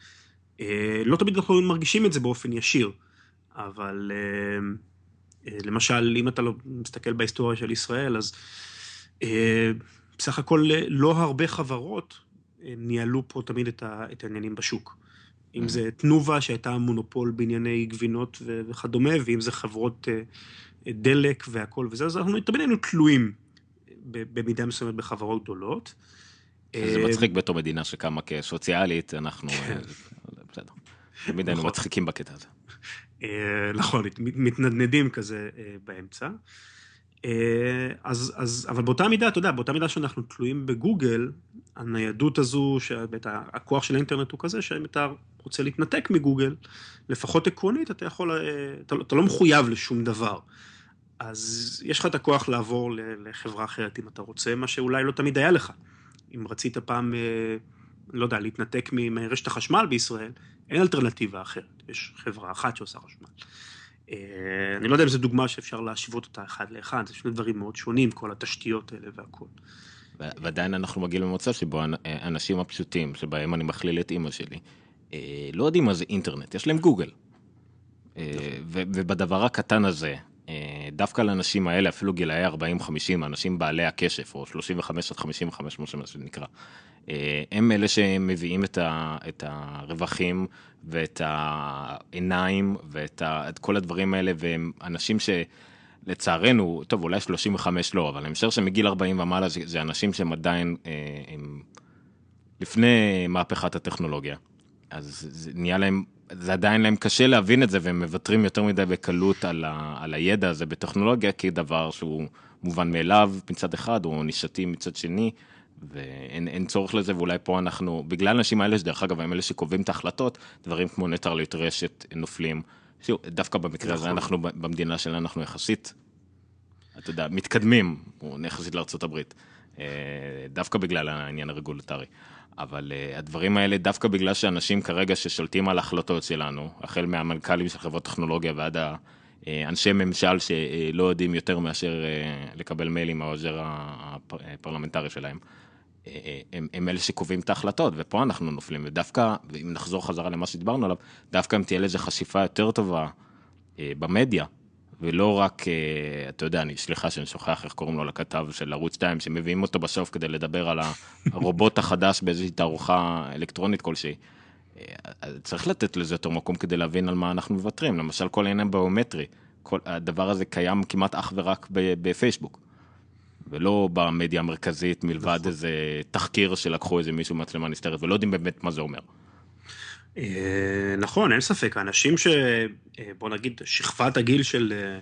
אה, לא תמיד אנחנו מרגישים את זה באופן ישיר, אבל... אה, למשל, אם אתה לא מסתכל בהיסטוריה של ישראל, אז אה, בסך הכל לא הרבה חברות ניהלו פה תמיד את העניינים בשוק. אם זה תנובה שהייתה מונופול בענייני גבינות וכדומה, ואם זה חברות דלק והכל וזה, אז אנחנו תמיד היינו תלויים במידה מסוימת בחברות גדולות. זה מצחיק בתור מדינה שקמה כסוציאלית, אנחנו, כן. בסדר, תמיד היינו נכון. מצחיקים בקטע הזה. נכון, מתנדנדים כזה באמצע. אה, אז, אז, אבל באותה מידה, אתה יודע, באותה מידה שאנחנו תלויים בגוגל, הניידות הזו, שבאת, הכוח של האינטרנט הוא כזה, שאם אתה רוצה להתנתק מגוגל, לפחות עקרונית, אתה יכול, אה, אתה, אתה לא מחויב לשום דבר. אז יש לך את הכוח לעבור לחברה אחרת אם אתה רוצה, מה שאולי לא תמיד היה לך. אם רצית פעם, אה, לא יודע, להתנתק מרשת החשמל בישראל, אין אלטרנטיבה אחרת, יש חברה אחת שעושה חשמל. אה, אני לא יודע אם זו דוגמה שאפשר להשוות אותה אחד לאחד, זה שני דברים מאוד שונים, כל התשתיות האלה והכול. ועדיין אנחנו מגיעים למצב שבו האנשים הפשוטים, שבהם אני מכליל את אימא שלי, אה, לא יודעים מה זה אינטרנט, יש להם גוגל. אה, ובדבר הקטן הזה, דווקא לאנשים האלה, אפילו גילאי 40-50, אנשים בעלי הקשף, או 35 עד 55, מה שנקרא, הם אלה שמביאים את, ה, את הרווחים ואת העיניים ואת ה, את כל הדברים האלה, והם אנשים שלצערנו, טוב, אולי 35 לא, אבל אני משער שמגיל 40 ומעלה זה, זה אנשים שהם עדיין, הם לפני מהפכת הטכנולוגיה. אז זה נהיה להם, זה עדיין להם קשה להבין את זה, והם מוותרים יותר מדי בקלות על, ה, על הידע הזה בטכנולוגיה, כדבר שהוא מובן מאליו מצד אחד, או נישתי מצד שני. ואין צורך לזה, ואולי פה אנחנו, בגלל האנשים האלה, שדרך אגב, הם אלה שקובעים את ההחלטות, דברים כמו ניטרליות רשת נופלים. שוב, דווקא במקרה הזה נכון. אנחנו, במדינה שלנו, אנחנו יחסית, אתה יודע, מתקדמים, יחסית לארה"ב, אה, דווקא בגלל העניין הרגולטרי. אבל uh, הדברים האלה, דווקא בגלל שאנשים כרגע ששולטים על ההחלטות שלנו, החל מהמנכ"לים של חברות טכנולוגיה ועד האנשי ממשל שלא יודעים יותר מאשר לקבל מיילים מהעוזר הפרלמנטרי שלהם. הם, הם אלה שקובעים את ההחלטות, ופה אנחנו נופלים, ודווקא, אם נחזור חזרה למה שדיברנו עליו, דווקא אם תהיה לזה חשיפה יותר טובה אה, במדיה, ולא רק, אה, אתה יודע, אני, סליחה שאני שוכח איך קוראים לו לכתב של ערוץ 2, שמביאים אותו בסוף כדי לדבר על הרובוט החדש באיזושהי תערוכה אלקטרונית כלשהי. אה, צריך לתת לזה יותר מקום כדי להבין על מה אנחנו מוותרים, למשל כל העניין ביומטרי, כל, הדבר הזה קיים כמעט אך ורק בפייסבוק. ולא במדיה המרכזית מלבד נכון. איזה תחקיר שלקחו איזה מישהו מצלמה נסתרת ולא יודעים באמת מה זה אומר. אה, נכון, אין ספק, האנשים ש... אה, בוא נגיד, שכבת הגיל של, אה,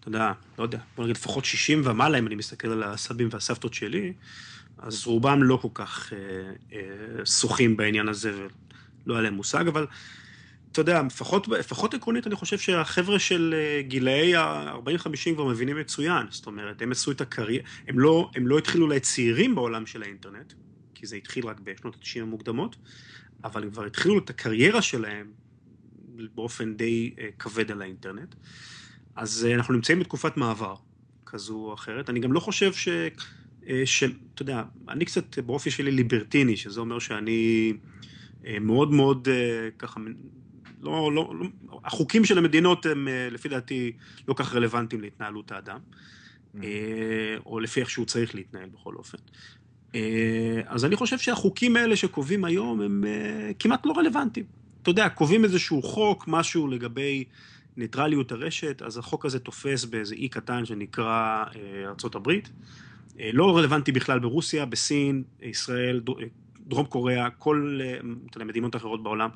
אתה יודע, לא יודע, בוא נגיד לפחות 60 ומעלה, אם אני מסתכל על הסבים והסבתות שלי, אז רובם לא כל כך שוחים בעניין הזה, ולא היה להם מושג, אבל אתה יודע, לפחות, לפחות עקרונית, אני חושב שהחבר'ה של אה, גילאי ה-40-50 כבר מבינים מצוין. זאת אומרת, הם עשו את הקריירה, הם לא, הם לא התחילו אולי צעירים בעולם של האינטרנט, כי זה התחיל רק בשנות ה-90 המוקדמות, אבל הם כבר התחילו את הקריירה שלהם באופן די אה, כבד על האינטרנט. אז אה, אנחנו נמצאים בתקופת מעבר כזו או אחרת. אני גם לא חושב ש... של, אתה יודע, אני קצת באופי שלי ליברטיני, שזה אומר שאני מאוד מאוד ככה לא, לא, לא, החוקים של המדינות הם אה, לפי דעתי לא כך רלוונטיים להתנהלות האדם, mm. אה, או לפי איך שהוא צריך להתנהל בכל אופן. אה, אז אני חושב שהחוקים האלה שקובעים היום הם כמעט לא רלוונטיים. אתה יודע, קובעים איזשהו חוק, משהו לגבי ניטרליות הרשת, אז החוק הזה תופס באיזה אי קטן שנקרא ארה"ב. לא רלוונטי בכלל ברוסיה, בסין, ישראל, דרום קוריאה, כל אתה יודע, מדינות אחרות בעולם.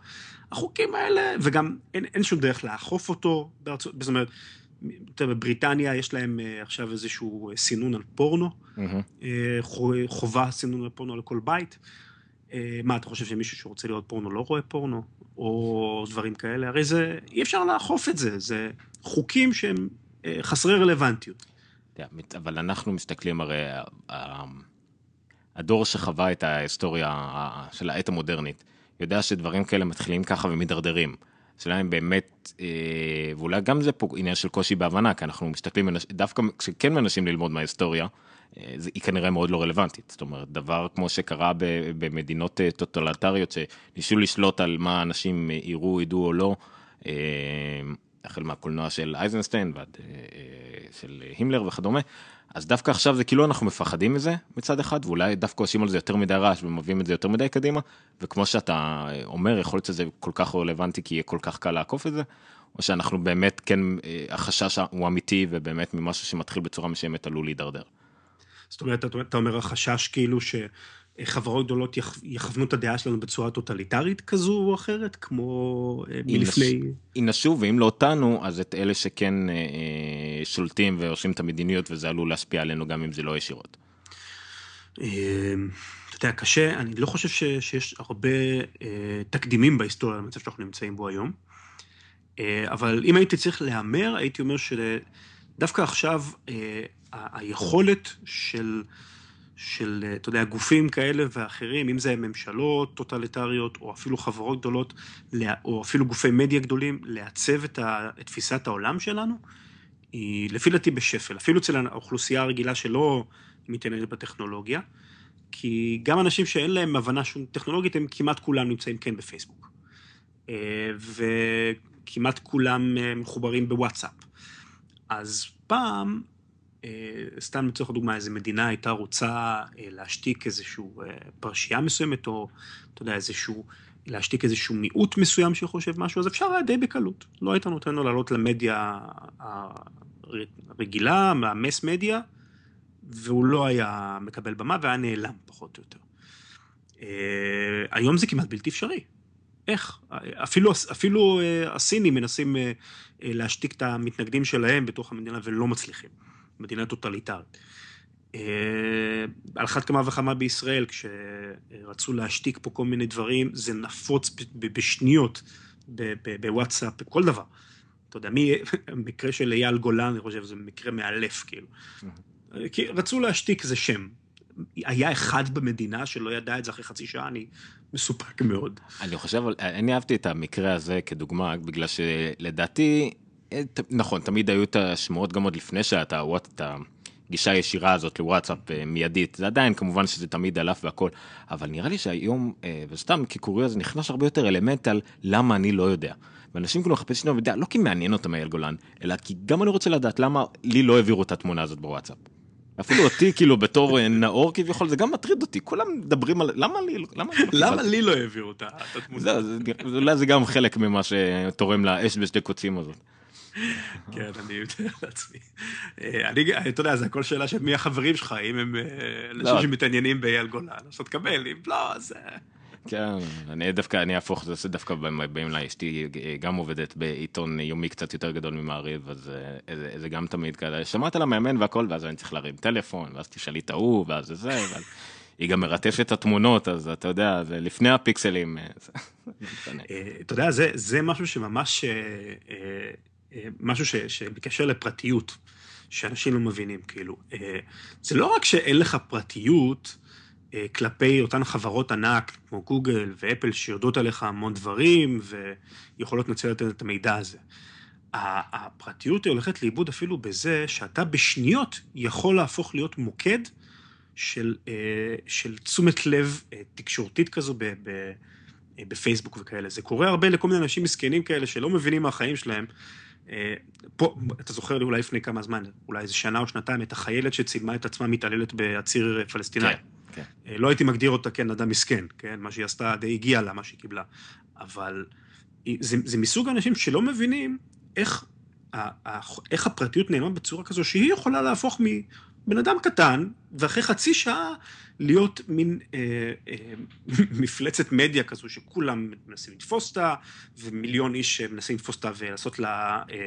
החוקים האלה, וגם אין, אין שום דרך לאכוף אותו בארצות, זאת אומרת, בבריטניה יש להם אה, עכשיו איזשהו סינון על פורנו, mm-hmm. חובה סינון על פורנו על כל בית. אה, מה, אתה חושב שמישהו שרוצה לראות פורנו לא רואה פורנו? או דברים כאלה? הרי זה, אי אפשר לאכוף את זה, זה חוקים שהם חסרי רלוונטיות. אבל אנחנו מסתכלים הרי, הדור שחווה את ההיסטוריה של העת המודרנית, יודע שדברים כאלה מתחילים ככה ומידרדרים. השאלה אם באמת, אה, ואולי גם זה פה עניין של קושי בהבנה, כי אנחנו מסתכלים, דווקא כשכן מנסים ללמוד מההיסטוריה, אה, היא כנראה מאוד לא רלוונטית. זאת אומרת, דבר כמו שקרה במדינות אה, טוטליטריות, שניסו לשלוט על מה אנשים יראו, ידעו או לא, החל מהקולנוע של אייזנסטיין ועד של הימלר וכדומה. אז דווקא עכשיו זה כאילו אנחנו מפחדים מזה מצד אחד, ואולי דווקא עושים על זה יותר מדי רעש ומביאים את זה יותר מדי קדימה, וכמו שאתה אומר, יכול להיות שזה כל כך רלוונטי כי יהיה כל כך קל לעקוף את זה, או שאנחנו באמת כן, החשש הוא אמיתי ובאמת ממשהו שמתחיל בצורה מסוימת עלול להידרדר. זאת אומרת, אתה אומר החשש כאילו שחברות גדולות יכוונו את הדעה שלנו בצורה טוטליטרית כזו או אחרת, כמו מלפני... ינסו, ואם לא אותנו, אז את אלה שכן שולטים ועושים את המדיניות, וזה עלול להשפיע עלינו גם אם זה לא ישירות. אתה יודע, קשה, אני לא חושב שיש הרבה תקדימים בהיסטוריה למצב שאנחנו נמצאים בו היום. אבל אם הייתי צריך להמר, הייתי אומר שדווקא עכשיו היכולת של, של, אתה יודע, גופים כאלה ואחרים, אם זה ממשלות טוטליטריות, או אפילו חברות גדולות, או אפילו גופי מדיה גדולים, לעצב את, ה, את תפיסת העולם שלנו, היא לפי דעתי בשפל. אפילו אצל האוכלוסייה הרגילה שלא מתעניינת בטכנולוגיה, כי גם אנשים שאין להם הבנה שום טכנולוגית, הם כמעט כולם נמצאים כן בפייסבוק. וכמעט כולם מחוברים בוואטסאפ. אז פעם, סתם לצורך הדוגמה, איזה מדינה הייתה רוצה להשתיק איזושהי פרשייה מסוימת, או אתה יודע, איזשהו, להשתיק איזשהו מיעוט מסוים שחושב משהו, אז אפשר היה די בקלות. לא היית נותן לו לעלות למדיה הרגילה, מהמס מדיה, והוא לא היה מקבל במה והיה נעלם פחות או יותר. היום זה כמעט בלתי אפשרי. איך? אפילו, אפילו הסינים מנסים להשתיק את המתנגדים שלהם בתוך המדינה ולא מצליחים. מדינה טוטליטרית. על אחת כמה וכמה בישראל, כשרצו להשתיק פה כל מיני דברים, זה נפוץ בשניות בוואטסאפ, בכל דבר. אתה יודע, מי, המקרה של אייל גולן, אני חושב, זה מקרה מאלף, כאילו. כי רצו להשתיק זה שם. היה אחד במדינה שלא ידע את זה אחרי חצי שעה, אני מסופק מאוד. אני חושב, אני אהבתי את המקרה הזה כדוגמה, בגלל שלדעתי, נכון, תמיד היו את השמועות גם עוד לפני שאתה, את הגישה הישירה הזאת לוואטסאפ מיידית, זה עדיין כמובן שזה תמיד עלף והכל, אבל נראה לי שהיום, וסתם כקוריוז, נכנס הרבה יותר אלמנט על למה אני לא יודע. ואנשים כאילו מחפשים לנו מידע, לא כי מעניין אותם אייל גולן, אלא כי גם אני רוצה לדעת למה לי לא העבירו את התמונה הזאת בוואטסאפ. אפילו אותי כאילו בתור נאור כביכול זה גם מטריד אותי כולם מדברים על למה לי למה, למה לי לא העבירו את התמונה אולי זה גם חלק ממה שתורם לאש בשתי קוצים הזאת. כן אני מתאר לעצמי. אני אתה יודע זה הכל שאלה של מי החברים שלך אם הם אנשים שמתעניינים באייל גולן אז תקבל אם לא אז. כן, אני דווקא, אני אהפוך, זה דווקא באים אליי, אשתי גם עובדת בעיתון יומי קצת יותר גדול ממעריב, אז זה גם תמיד כזה, שמעת על המאמן והכל, ואז אני צריך להרים טלפון, ואז תשאלי את ההוא, ואז זה זה, היא גם מרטפת את התמונות, אז אתה יודע, זה לפני הפיקסלים. אתה יודע, זה משהו שממש, משהו שבקשר לפרטיות, שאנשים לא מבינים, כאילו, זה לא רק שאין לך פרטיות, כלפי אותן חברות ענק כמו גוגל ואפל שיודעות עליך המון דברים ויכולות לנצל את המידע הזה. הפרטיות היא הולכת לאיבוד אפילו בזה שאתה בשניות יכול להפוך להיות מוקד של, של תשומת לב תקשורתית כזו ב, ב, בפייסבוק וכאלה. זה קורה הרבה לכל מיני אנשים מסכנים כאלה שלא מבינים מהחיים שלהם. פה, אתה זוכר לי אולי לפני כמה זמן, אולי איזה שנה או שנתיים, את החיילת שצילמה את עצמה מתעללת בעציר פלסטיני. כן. כן. לא הייתי מגדיר אותה כן אדם מסכן, כן? מה שהיא עשתה די הגיע לה, מה שהיא קיבלה. אבל זה, זה מסוג האנשים שלא מבינים איך, איך הפרטיות נעלמה בצורה כזו שהיא יכולה להפוך מבן אדם קטן, ואחרי חצי שעה להיות מין אה, אה, מפלצת מדיה כזו שכולם מנסים לתפוס אותה, ומיליון איש מנסים לתפוס אותה ולעשות לה אה,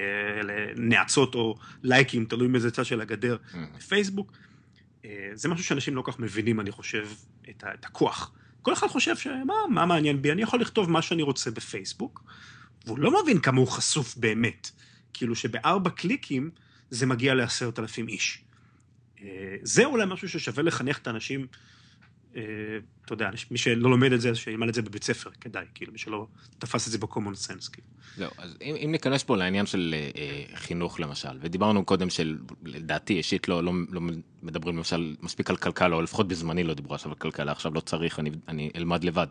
נאצות או לייקים, תלוי מאיזה צד של הגדר, בפייסבוק. Mm-hmm. זה משהו שאנשים לא כל כך מבינים, אני חושב, את, ה, את הכוח. כל אחד חושב שמה מה מעניין בי, אני יכול לכתוב מה שאני רוצה בפייסבוק, והוא לא מבין כמה הוא חשוף באמת. כאילו שבארבע קליקים זה מגיע לעשרת אלפים איש. זה אולי משהו ששווה לחנך את האנשים אתה יודע, מי שלא לומד את זה, שילמד את זה בבית ספר, כדאי, כאילו, מי שלא תפס את זה בקומון סנס, כאילו. זהו, אז אם, אם ניכנס פה לעניין של אה, חינוך למשל, ודיברנו קודם של, לדעתי אישית לא, לא, לא מדברים למשל מספיק על כלכלה, או לפחות בזמני לא דיברו עכשיו על כלכלה, עכשיו לא צריך, אני, אני אלמד לבד.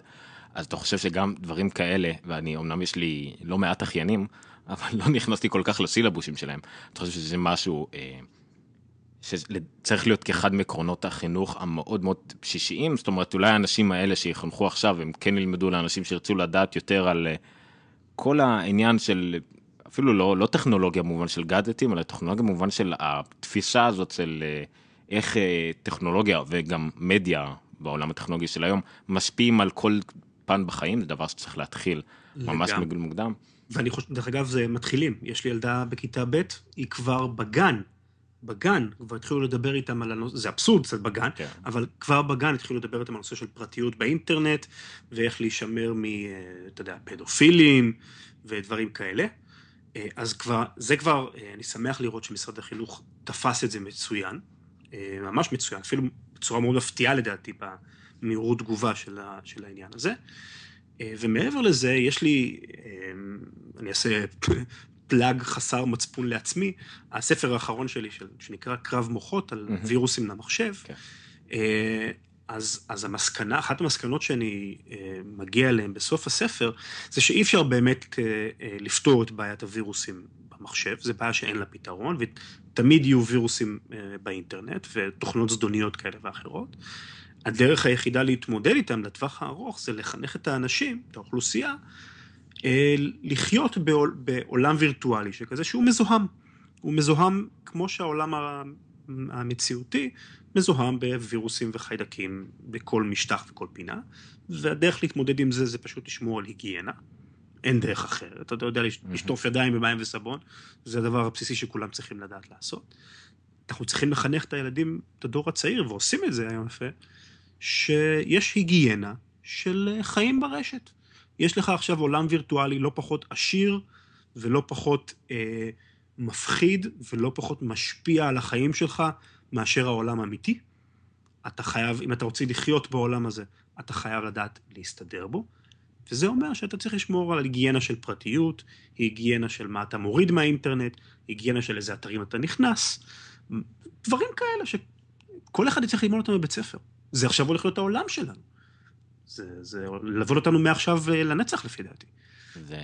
אז אתה חושב שגם דברים כאלה, ואני, אמנם יש לי לא מעט אחיינים, אבל לא נכנסתי כל כך לסילבושים שלהם. אני חושב שזה משהו אה, שצריך להיות כאחד מעקרונות החינוך המאוד מאוד בשישיים, זאת אומרת, אולי האנשים האלה שיחנכו עכשיו, הם כן ילמדו לאנשים שירצו לדעת יותר על אה, כל העניין של, אפילו לא, לא טכנולוגיה במובן של גאדג'טים, אלא טכנולוגיה במובן של התפיסה הזאת של אה, איך אה, טכנולוגיה וגם מדיה בעולם הטכנולוגי של היום משפיעים על כל פן בחיים, זה דבר שצריך להתחיל ממש. מגיל מוקדם. ואני חושב, דרך אגב, זה מתחילים. יש לי ילדה בכיתה ב', היא כבר בגן. בגן, כבר התחילו לדבר איתם על הנושא, זה אבסורד קצת בגן, כן. אבל כבר בגן התחילו לדבר איתם על הנושא של פרטיות באינטרנט, ואיך להישמר מ, אה, אתה יודע, פדופילים ודברים כאלה. אה, אז כבר, זה כבר, אה, אני שמח לראות שמשרד החינוך תפס את זה מצוין, ממש מצוין, אפילו בצורה מאוד מפתיעה לדעתי במהירות תגובה של, ה, של העניין הזה. ומעבר לזה, יש לי, אני אעשה פלאג חסר מצפון לעצמי, הספר האחרון שלי, של, שנקרא קרב מוחות על מהמם. וירוסים למחשב, כן. אה, אז, אז המסקנה, אחת המסקנות שאני אה, מגיע אליהן בסוף הספר, זה שאי אפשר באמת אה, לפתור את בעיית הווירוסים במחשב, זו בעיה שאין לה פתרון, ותמיד יהיו וירוסים באינטרנט ותוכנות זדוניות כאלה ואחרות. הדרך היחידה להתמודד איתם לטווח הארוך זה לחנך את האנשים, את האוכלוסייה, לחיות בעול, בעולם וירטואלי שכזה שהוא מזוהם. הוא מזוהם כמו שהעולם המציאותי מזוהם בווירוסים וחיידקים בכל משטח וכל פינה, והדרך להתמודד עם זה זה פשוט לשמור על היגיינה. אין דרך אחרת. אתה יודע, לש- לשטוף ידיים במים וסבון, זה הדבר הבסיסי שכולם צריכים לדעת לעשות. אנחנו צריכים לחנך את הילדים, את הדור הצעיר, ועושים את זה היום יפה, שיש היגיינה של אה, חיים ברשת. יש לך עכשיו עולם וירטואלי לא פחות עשיר ולא פחות אה, מפחיד ולא פחות משפיע על החיים שלך מאשר העולם האמיתי. אתה חייב, אם אתה רוצה לחיות בעולם הזה, אתה חייב לדעת להסתדר בו. וזה אומר שאתה צריך לשמור על היגיינה של פרטיות, היגיינה של מה אתה מוריד מהאינטרנט, היגיינה של איזה אתרים אתה נכנס, דברים כאלה שכל אחד יצטרך ללמוד אותם בבית ספר. זה עכשיו הולך להיות העולם שלנו. זה, זה לבוא אותנו מעכשיו אה, לנצח לפי דעתי. זה...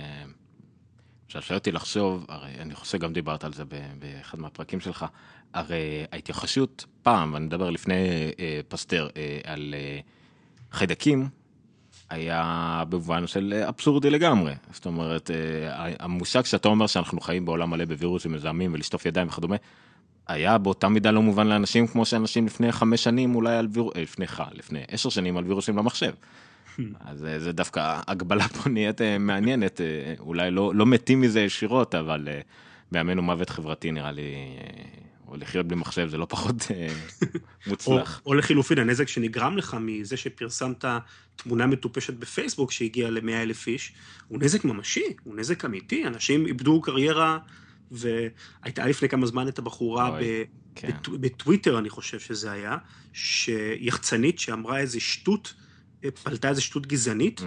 שואל אותי לחשוב, הרי אני חושב שגם דיברת על זה באחד מהפרקים שלך, הרי ההתייחסות פעם, ואני מדבר לפני אה, פסטר, אה, על אה, חיידקים, היה במובן של אה, אבסורדי לגמרי. זאת אומרת, אה, המושג שאתה אומר שאנחנו חיים בעולם מלא בווירוסים מזהמים ולשטוף ידיים וכדומה, היה באותה מידה לא מובן לאנשים כמו שאנשים לפני חמש שנים אולי על וירוס, לפני ח... לפני עשר שנים על וירוסים למחשב. אז אה, זה דווקא, הגבלה פה נהיית אה, מעניינת, אה, אולי לא, לא מתים מזה ישירות, אבל אה, בימינו מוות חברתי נראה לי, אה, או לחיות בלי מחשב זה לא פחות אה, או, מוצלח. או לחילופין, הנזק שנגרם לך מזה שפרסמת תמונה מטופשת בפייסבוק שהגיעה ל-100 אלף איש, הוא נזק ממשי, הוא נזק אמיתי, אנשים איבדו קריירה, והייתה לפני כמה זמן את הבחורה אוי, ב... כן. בטו- בטוויטר, אני חושב שזה היה, שיחצנית שאמרה איזה שטות, אה, פלטה איזה שטות גזענית.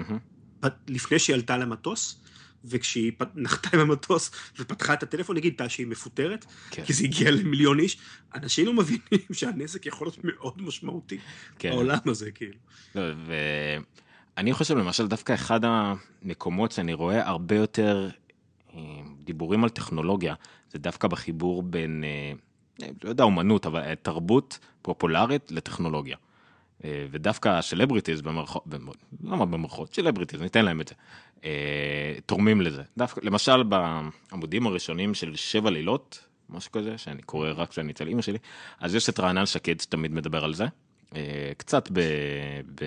פ- לפני שהיא עלתה למטוס, וכשהיא נחתה עם המטוס ופתחה את הטלפון, נגיד, טעה שהיא מפוטרת, כן. כי זה הגיע למיליון איש, אנשים לא מבינים שהנזק יכול להיות מאוד משמעותי כן. בעולם הזה, כאילו. לא, ואני חושב למשל דווקא אחד המקומות שאני רואה הרבה יותר אה, דיבורים על טכנולוגיה, זה דווקא בחיבור בין, אה, לא יודע אומנות, אבל אה, תרבות פופולרית לטכנולוגיה. אה, ודווקא הסלבריטיז במרכאות, למה במרכאות? סלבריטיז, ניתן להם את זה. אה, תורמים לזה. דווקא, למשל בעמודים הראשונים של שבע לילות, משהו כזה, שאני קורא רק כשאני אצל אימא שלי, אז יש את רענן שקד שתמיד מדבר על זה. אה, קצת ב... ב...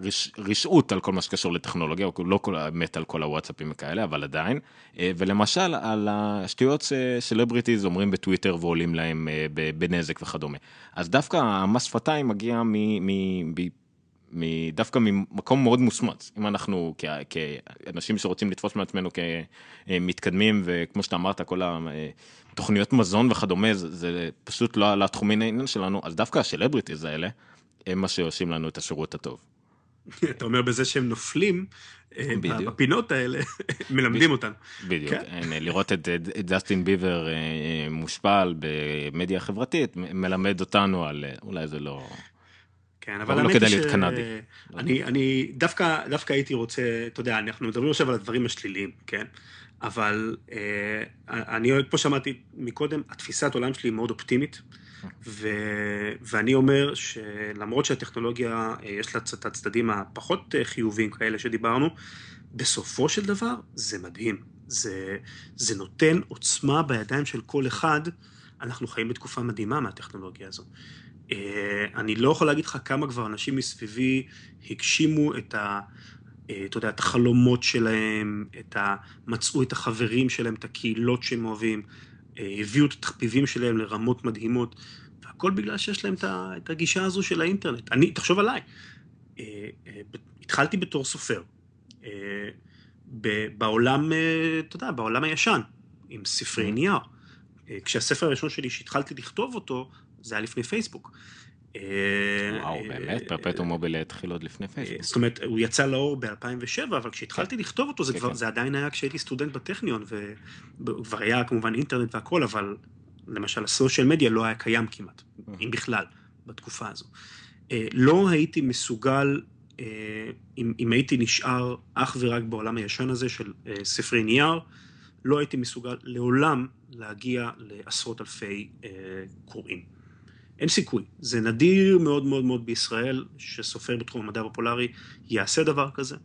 אה, רש, רשעות על כל מה שקשור לטכנולוגיה, לא כל מת על כל הוואטסאפים וכאלה, אבל עדיין. אה, ולמשל על השטויות שסלבריטיז אומרים בטוויטר ועולים להם אה, בנזק וכדומה. אז דווקא המס שפתיים מגיע מ... מ, מ דווקא ממקום מאוד מוסמץ, אם אנחנו כ- כאנשים שרוצים לתפוס מעצמנו כמתקדמים, וכמו שאתה אמרת, כל התוכניות מזון וכדומה, זה, זה פשוט לא לתחומין העניין שלנו, אז דווקא הסלבריטיז האלה, הם מה שעושים לנו את השירות הטוב. אתה אומר בזה שהם נופלים, אה, בדיוק. בפינות האלה, מלמדים אותנו. בדיוק, כן. כן. לראות את, ג'סטין ביבר אה, אה, מושפל במדיה חברתית, מלמד אותנו על, אה, אולי זה לא... כן, אבל לא האמת היא ש... קנדי. אני, אני דווקא, דווקא הייתי רוצה, אתה יודע, אנחנו מדברים עכשיו על הדברים השליליים, כן? אבל אה, אני, כמו שאמרתי מקודם, התפיסת עולם שלי היא מאוד אופטימית, ו, ואני אומר שלמרות שהטכנולוגיה, אה, יש לה את הצדדים הפחות אה, חיוביים כאלה שדיברנו, בסופו של דבר זה מדהים. זה, זה נותן עוצמה בידיים של כל אחד. אנחנו חיים בתקופה מדהימה מהטכנולוגיה הזו. אה, אני לא יכול להגיד לך כמה כבר אנשים מסביבי הגשימו את ה... אתה יודע, את החלומות שלהם, את ה... מצאו את החברים שלהם, את הקהילות שהם אוהבים, הביאו את התחביבים שלהם לרמות מדהימות, והכל בגלל שיש להם את הגישה הזו של האינטרנט. אני, תחשוב עליי, אה, אה, התחלתי בתור סופר, אה, בעולם, אתה יודע, בעולם הישן, עם ספרי נייר. אה, כשהספר הראשון שלי, שהתחלתי לכתוב אותו, זה היה לפני פייסבוק. אה, וואו, אה, באמת? פרפטום מוביל התחיל עוד לפני אה, פייסבוק. זאת אומרת, הוא יצא לאור ב-2007, אבל כשהתחלתי לכתוב אותו, זה, כן, כן. זה עדיין היה כשהייתי סטודנט בטכניון, וכבר היה כמובן אינטרנט והכל, אבל למשל הסושיאל מדיה לא היה קיים כמעט, אם בכלל, בתקופה הזו. אה, לא הייתי מסוגל, אה, אם, הייתי נשאר אך ורק בעולם הישן הזה של אה, ספרי נייר, לא הייתי מסוגל לעולם להגיע לעשרות אלפי אה, קוראים. אין סיכוי. זה נדיר מאוד מאוד מאוד בישראל שסופר בתחום המדע הפופולרי יעשה דבר כזה.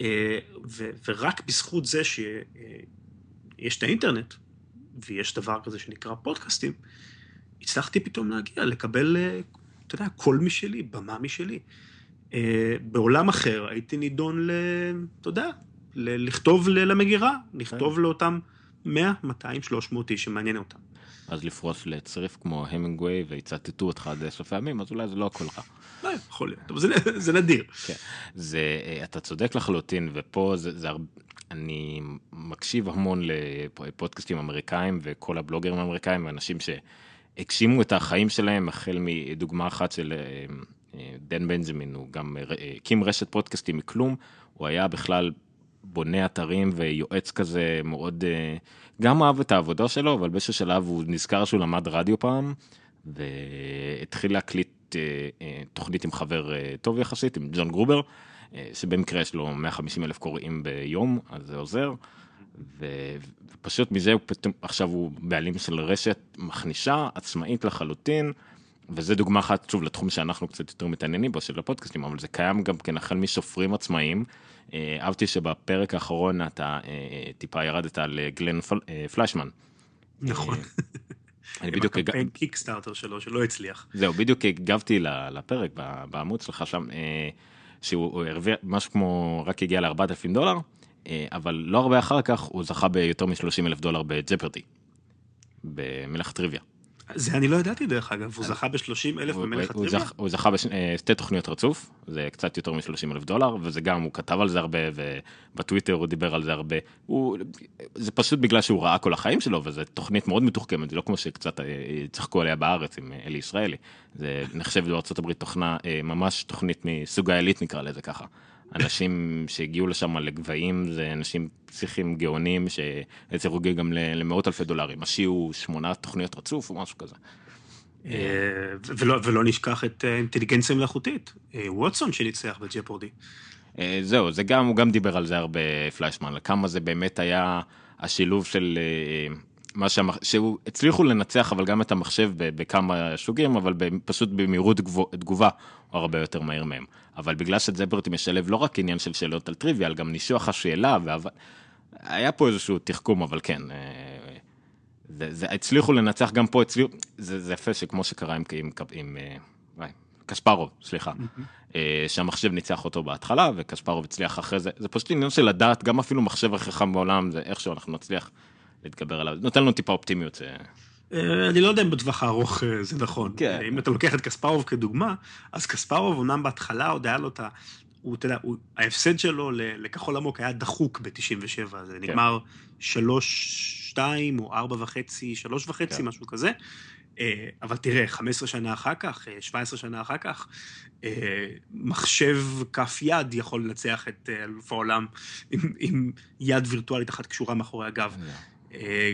אה, ו- ורק בזכות זה שיש את האינטרנט, ויש דבר כזה שנקרא פודקאסטים, הצלחתי פתאום להגיע, לקבל, אה, אתה יודע, קול משלי, במה משלי. אה, בעולם אחר הייתי נידון ל... אתה יודע, לכתוב למגירה, לכתוב לאותם 100, 200, 300 איש שמעניין אותם. אז לפרוס לצריף כמו המינגווי ויצטטו אותך עד סוף הימים, אז אולי זה לא הכל רע. לא, יכול להיות, אבל זה, זה נדיר. כן. זה, אה, אתה צודק לחלוטין, ופה זה, זה הרבה, אני מקשיב המון לפודקאסטים אמריקאים וכל הבלוגרים האמריקאים, ואנשים שהגשימו את החיים שלהם, החל מדוגמה אחת של אה, אה, דן בנג'מין, הוא גם הקים רשת פודקאסטים מכלום, הוא היה בכלל בונה אתרים ויועץ כזה מאוד, אה, גם אהב את העבודה שלו, אבל באיזשהו שלב הוא נזכר שהוא למד רדיו פעם, והתחיל להקליט אה, אה, תוכנית עם חבר אה, טוב יחסית, עם ג'ון גרובר, שבמקרה יש לו 150 אלף קוראים ביום, אז זה עוזר. ופשוט מזה הוא פתאום, עכשיו הוא בעלים של רשת מכנישה, עצמאית לחלוטין, וזה דוגמה אחת, שוב, לתחום שאנחנו קצת יותר מתעניינים בו, של הפודקאסטים, אבל זה קיים גם כן החל מסופרים עצמאיים. אה, אהבתי שבפרק האחרון אתה אה, טיפה ירדת על אה, גלן פל- פלשמן. נכון. אני עם בדיוק, הגע- הקמפיין קיקסטארטר שלו, שלא הצליח. זהו, בדיוק הגבתי לפרק בעמוד שלך שם, שהוא הוא הרוויח משהו כמו, רק הגיע ל-4,000 דולר, אבל לא הרבה אחר כך הוא זכה ביותר מ-30 אלף דולר בג'פרדי, במלך הטריוויה. זה אני לא ידעתי דרך אגב, הוא זכה ב-30 אלף במלך הטריוויה? הוא זכה בשתי תוכניות רצוף, זה קצת יותר מ-30 אלף דולר, וזה גם, הוא כתב על זה הרבה, ובטוויטר הוא דיבר על זה הרבה. הוא, זה פשוט בגלל שהוא ראה כל החיים שלו, וזו תוכנית מאוד מתוחכמת, זה לא כמו שקצת אה, צחקו עליה בארץ עם אה, אלי ישראלי. זה נחשב בארה"ב תוכנה, אה, ממש תוכנית מסוג העילית נקרא לזה ככה. אנשים שהגיעו לשם לגבהים זה אנשים פסיכיים גאונים שהצליחו להגיע גם למאות אלפי דולרים, השקיעו שמונה תוכניות רצוף או משהו כזה. אה, ולא, ולא נשכח את אה, אינטליגנציה מלאכותית, אה, ווטסון שניצח בג'פורדי. אה, זהו, זה גם, הוא גם דיבר על זה הרבה, פליישמן, על כמה זה באמת היה השילוב של אה, מה שהמח... שהוא הצליחו לנצח, אבל גם את המחשב בכמה שוגים, אבל פשוט במהירות תגובה הוא הרבה יותר מהיר מהם. אבל בגלל שזברטי משלב לא רק עניין של שאלות על טריוויאל, גם ניסוח השאלה, והב... היה פה איזשהו תחכום, אבל כן. אה, זה, זה, הצליחו לנצח גם פה, הצליחו, זה, זה יפה שכמו שקרה עם, עם, עם אה, וואי, קספרוב, סליחה, אה, שהמחשב ניצח אותו בהתחלה וקספרוב הצליח אחרי זה, זה פשוט עניין של לדעת, גם אפילו מחשב הכי חכם בעולם, זה איכשהו אנחנו נצליח להתגבר עליו, נותן לנו טיפה אופטימיות. אה, אני לא יודע אם בטווח הארוך אה, זה נכון. כן. אם אתה לוקח את קספרוב כדוגמה, אז קספרוב אמנם בהתחלה עוד היה לו את ה... הוא, אתה יודע, הוא, ההפסד שלו לכחול עמוק היה דחוק ב-97, זה כן. נגמר שלוש, שתיים או ארבע וחצי, שלוש וחצי, כן. משהו כזה. אה, אבל תראה, 15 שנה אחר כך, אה, 17 שנה אחר כך, מחשב כף יד יכול לנצח את אלוף העולם עם, עם יד וירטואלית אחת קשורה מאחורי הגב. אה,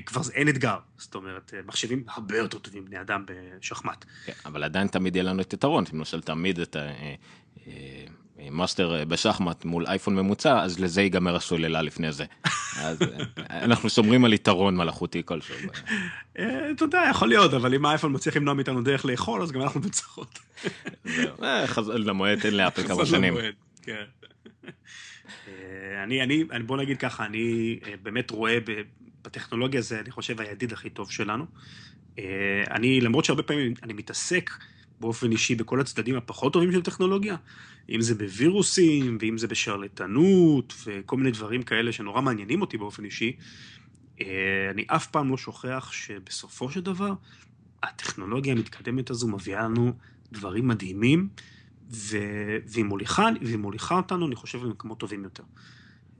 כבר אין אתגר. זאת אומרת, מחשבים הרבה יותר טובים מבני אדם בשחמט. כן, אבל עדיין תמיד יהיה לנו את יתרון, למשל תמיד גרנד מאסטר בשחמט מול אייפון ממוצע, אז לזה ייגמר הסוללה לפני זה. אז אנחנו שומרים על יתרון מלאכותי כלשהו. אתה יודע, יכול להיות, אבל אם האייפון מצליח למנוע מאיתנו דרך לאכול, אז גם אנחנו בצרות. למועד, תן לאפל כמה שנים. כן. אני, אני, בוא נגיד ככה, אני באמת רואה בטכנולוגיה זה, אני חושב, הידיד הכי טוב שלנו. אני, למרות שהרבה פעמים אני מתעסק באופן אישי בכל הצדדים הפחות טובים של טכנולוגיה, אם זה בווירוסים, ואם זה בשרלטנות, וכל מיני דברים כאלה שנורא מעניינים אותי באופן אישי, אני אף פעם לא שוכח שבסופו של דבר, הטכנולוגיה המתקדמת הזו מביאה לנו דברים מדהימים, והיא מוליכה, והיא מוליכה אותנו, אני חושב, למקומות טובים יותר.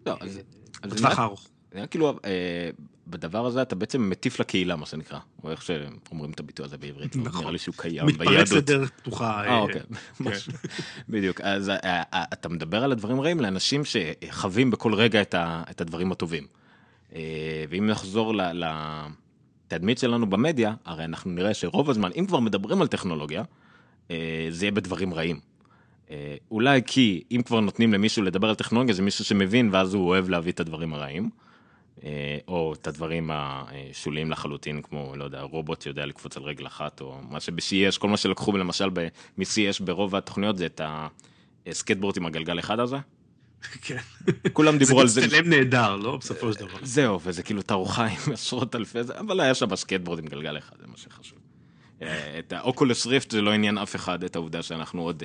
לא, אז... בטווח הארוך. היה כאילו, אה, בדבר הזה אתה בעצם מטיף לקהילה, מה שנקרא, או איך שאומרים את הביטוי הזה בעברית, נכון. נראה לי שהוא קיים ביהדות. מתפרץ לדרך פתוחה. אה, אוקיי, כן. בדיוק. אז אה, אתה מדבר על הדברים רעים לאנשים שחווים בכל רגע את הדברים הטובים. ואם נחזור לתדמית שלנו במדיה, הרי אנחנו נראה שרוב הזמן, אם כבר מדברים על טכנולוגיה, זה יהיה בדברים רעים. אולי כי אם כבר נותנים למישהו לדבר על טכנולוגיה, זה מישהו שמבין, ואז הוא אוהב להביא את הדברים הרעים. אה, או את הדברים השוליים לחלוטין, כמו, לא יודע, רובוט שיודע לקפוץ על רגל אחת, או מה שב-CS, כל מה שלקחו למשל מ-CS ברוב התוכניות זה את הסקטבורד עם הגלגל אחד הזה. כן. כולם דיברו על זה. זה מצטלם נהדר, לא? בסופו של דבר. זהו, וזה כאילו תערוכה עם עשרות אלפי זה, אבל היה שם סקטבורד עם גלגל אחד, זה מה שחשוב. אה, את האוקולוס ריפט זה לא עניין אף אחד, את העובדה שאנחנו עוד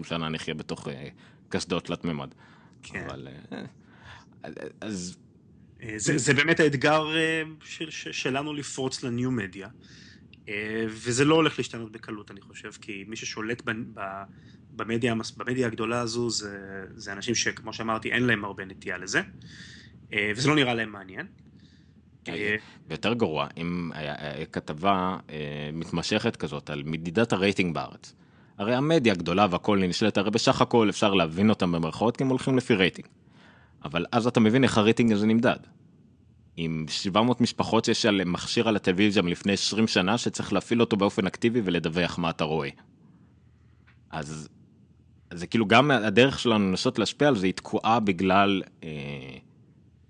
10-20 שנה נחיה בתוך אה, קסדות תלת מימד. כן. אבל... אז אה, זה, זה באמת האתגר אה, של, שלנו לפרוץ ל new media, אה, וזה לא הולך להשתנות בקלות, אני חושב, כי מי ששולט במדיה, במדיה הגדולה הזו זה, זה אנשים שכמו שאמרתי, אין להם הרבה נטייה לזה, וזה לא נראה להם מעניין. ויותר גרוע, אם היה כתבה מתמשכת כזאת על מדידת הרייטינג בארץ. הרי המדיה הגדולה והכל נשלט, הרי בסך הכל אפשר להבין אותם במרכאות כי הם הולכים לפי רייטינג. אבל אז אתה מבין איך הרייטינג הזה נמדד. עם 700 משפחות שיש על מכשיר על הטלוויזיה מלפני 20 שנה שצריך להפעיל אותו באופן אקטיבי ולדווח מה אתה רואה. אז זה כאילו גם הדרך שלנו לנסות להשפיע על זה היא תקועה בגלל אה,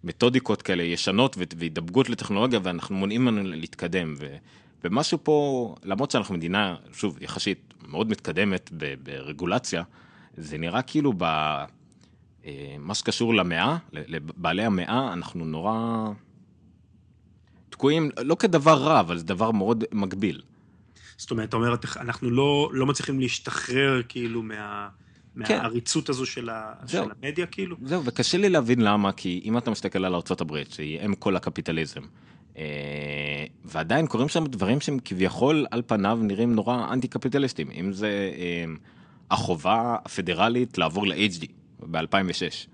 מתודיקות כאלה ישנות והידבקות לטכנולוגיה ואנחנו מונעים ממנו להתקדם. ו, ומשהו פה, למרות שאנחנו מדינה, שוב, יחסית מאוד מתקדמת ברגולציה, זה נראה כאילו ב... אה, מה שקשור למאה, לבעלי המאה, אנחנו נורא תקועים, לא כדבר רע, אבל זה דבר מאוד מגביל. זאת אומרת, אתה אומר, אנחנו לא, לא מצליחים להשתחרר כאילו מה... כן. מהעריצות הזו של, ה... של המדיה כאילו. זהו, וקשה לי להבין למה, כי אם אתה מסתכל על ארה"ב, שהיא אם כל הקפיטליזם, אה, ועדיין קורים שם דברים שהם כביכול על פניו נראים נורא אנטי קפיטליסטים, אם זה אה, החובה הפדרלית לעבור ל-HD, ב-2006.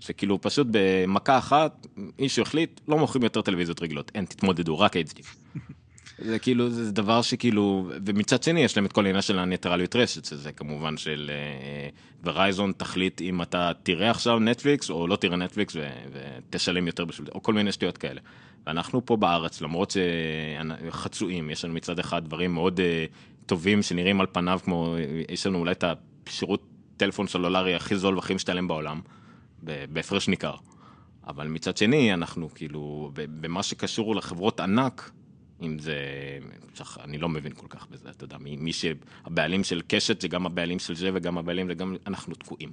שכאילו פשוט במכה אחת מישהו החליט לא מוכרים יותר טלוויזיות רגילות אין תתמודדו רק HD. זה כאילו זה דבר שכאילו ומצד שני יש להם את כל העניין של הניטרליות רשת שזה כמובן של ורייזון uh, תחליט אם אתה תראה עכשיו נטפליקס או לא תראה נטפליקס ותשלם יותר בשביל זה או כל מיני שטויות כאלה. ואנחנו פה בארץ למרות שחצויים יש לנו מצד אחד דברים מאוד uh, טובים שנראים על פניו כמו יש לנו אולי את השירות טלפון סלולרי הכי זול והכי משתלם בעולם, בהפרש ניכר. אבל מצד שני, אנחנו כאילו, במה שקשור לחברות ענק, אם זה, אני לא מבין כל כך בזה, אתה יודע, מי שהבעלים של קשת זה גם הבעלים של זה וגם הבעלים זה גם, אנחנו תקועים.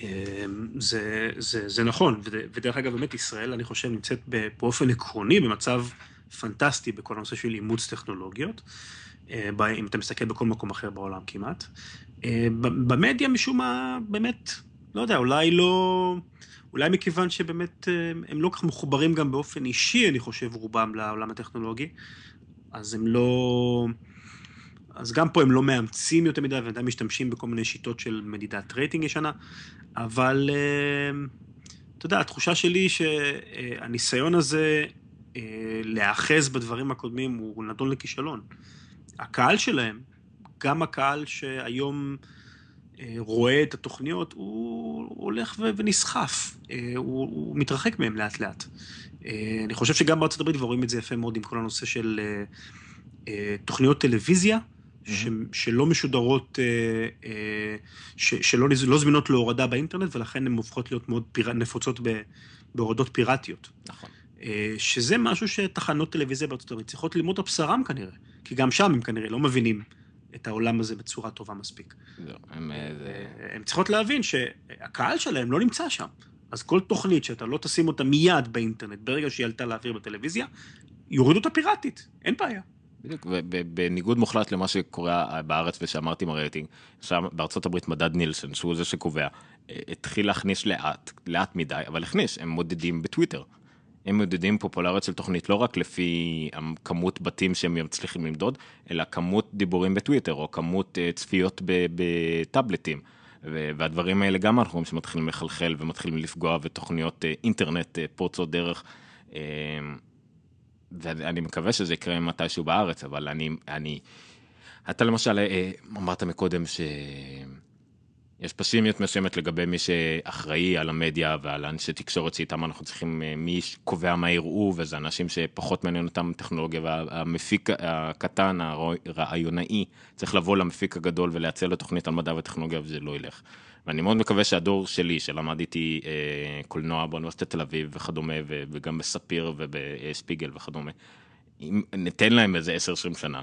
אמ, זה, זה, זה נכון, ודרך אגב באמת ישראל אני חושב נמצאת באופן עקרוני במצב פנטסטי בכל הנושא של אימוץ טכנולוגיות, אה, אם אתה מסתכל בכל מקום אחר בעולם כמעט. אה, במדיה משום מה, באמת, לא יודע, אולי לא... אולי מכיוון שבאמת אה, הם לא כך מחוברים גם באופן אישי, אני חושב, רובם לעולם הטכנולוגי, אז הם לא... אז גם פה הם לא מאמצים יותר מדי, ועדיין משתמשים בכל מיני שיטות של מדידת רייטינג ישנה, אבל אה, אתה יודע, התחושה שלי שהניסיון הזה להיאחז בדברים הקודמים הוא נדון לכישלון. הקהל שלהם, גם הקהל שהיום אה, רואה את התוכניות, הוא הולך ונסחף, אה, הוא, הוא מתרחק מהם לאט לאט. אה, אני חושב שגם בארצות הברית, ורואים את זה יפה מאוד עם כל הנושא של תוכניות טלוויזיה, ש, שלא משודרות, ש, שלא לא זמינות להורדה באינטרנט, ולכן הן הופכות להיות מאוד פיר, נפוצות ב, בהורדות פיראטיות. נכון. שזה משהו שתחנות טלוויזיה בארצות הברית צריכות ללמוד על בשרם כנראה, כי גם שם הם כנראה לא מבינים את העולם הזה בצורה טובה מספיק. לא, הם, זה... הם צריכות להבין שהקהל שלהם לא נמצא שם. אז כל תוכנית שאתה לא תשים אותה מיד באינטרנט, ברגע שהיא עלתה לאוויר בטלוויזיה, יורידו אותה פיראטית, אין בעיה. בדיוק, ובניגוד מוחלט למה שקורה בארץ ושאמרתי עם הרייטינג, שם בארצות הברית מדד נילסון, שהוא זה שקובע, אה, התחיל להכניס לאט, לאט מדי, אבל הכניס, הם מודדים בטוויטר. הם מודדים פופולריות של תוכנית לא רק לפי כמות בתים שהם מצליחים למדוד, אלא כמות דיבורים בטוויטר, או כמות אה, צפיות בטאבלטים. והדברים האלה גם אנחנו רואים שמתחילים לחלחל ומתחילים לפגוע ותוכניות אה, אינטרנט אה, פורצות דרך. אה, ואני מקווה שזה יקרה מתישהו בארץ, אבל אני, אני, אתה למשל אמרת מקודם ש... יש פסימיות מסוימת לגבי מי שאחראי על המדיה ועל אנשי תקשורת שאיתם אנחנו צריכים, אה, מי קובע מה יראו, וזה אנשים שפחות מעניין אותם טכנולוגיה, והמפיק הקטן, הרעיונאי, צריך לבוא למפיק הגדול ולייצר לו תוכנית על מדע וטכנולוגיה, וזה לא ילך. ואני מאוד מקווה שהדור שלי, שלמד איתי אה, קולנוע באוניברסיטת תל אביב וכדומה, וגם בספיר ובשפיגל וכדומה, אם ניתן להם איזה 10-20 שנה,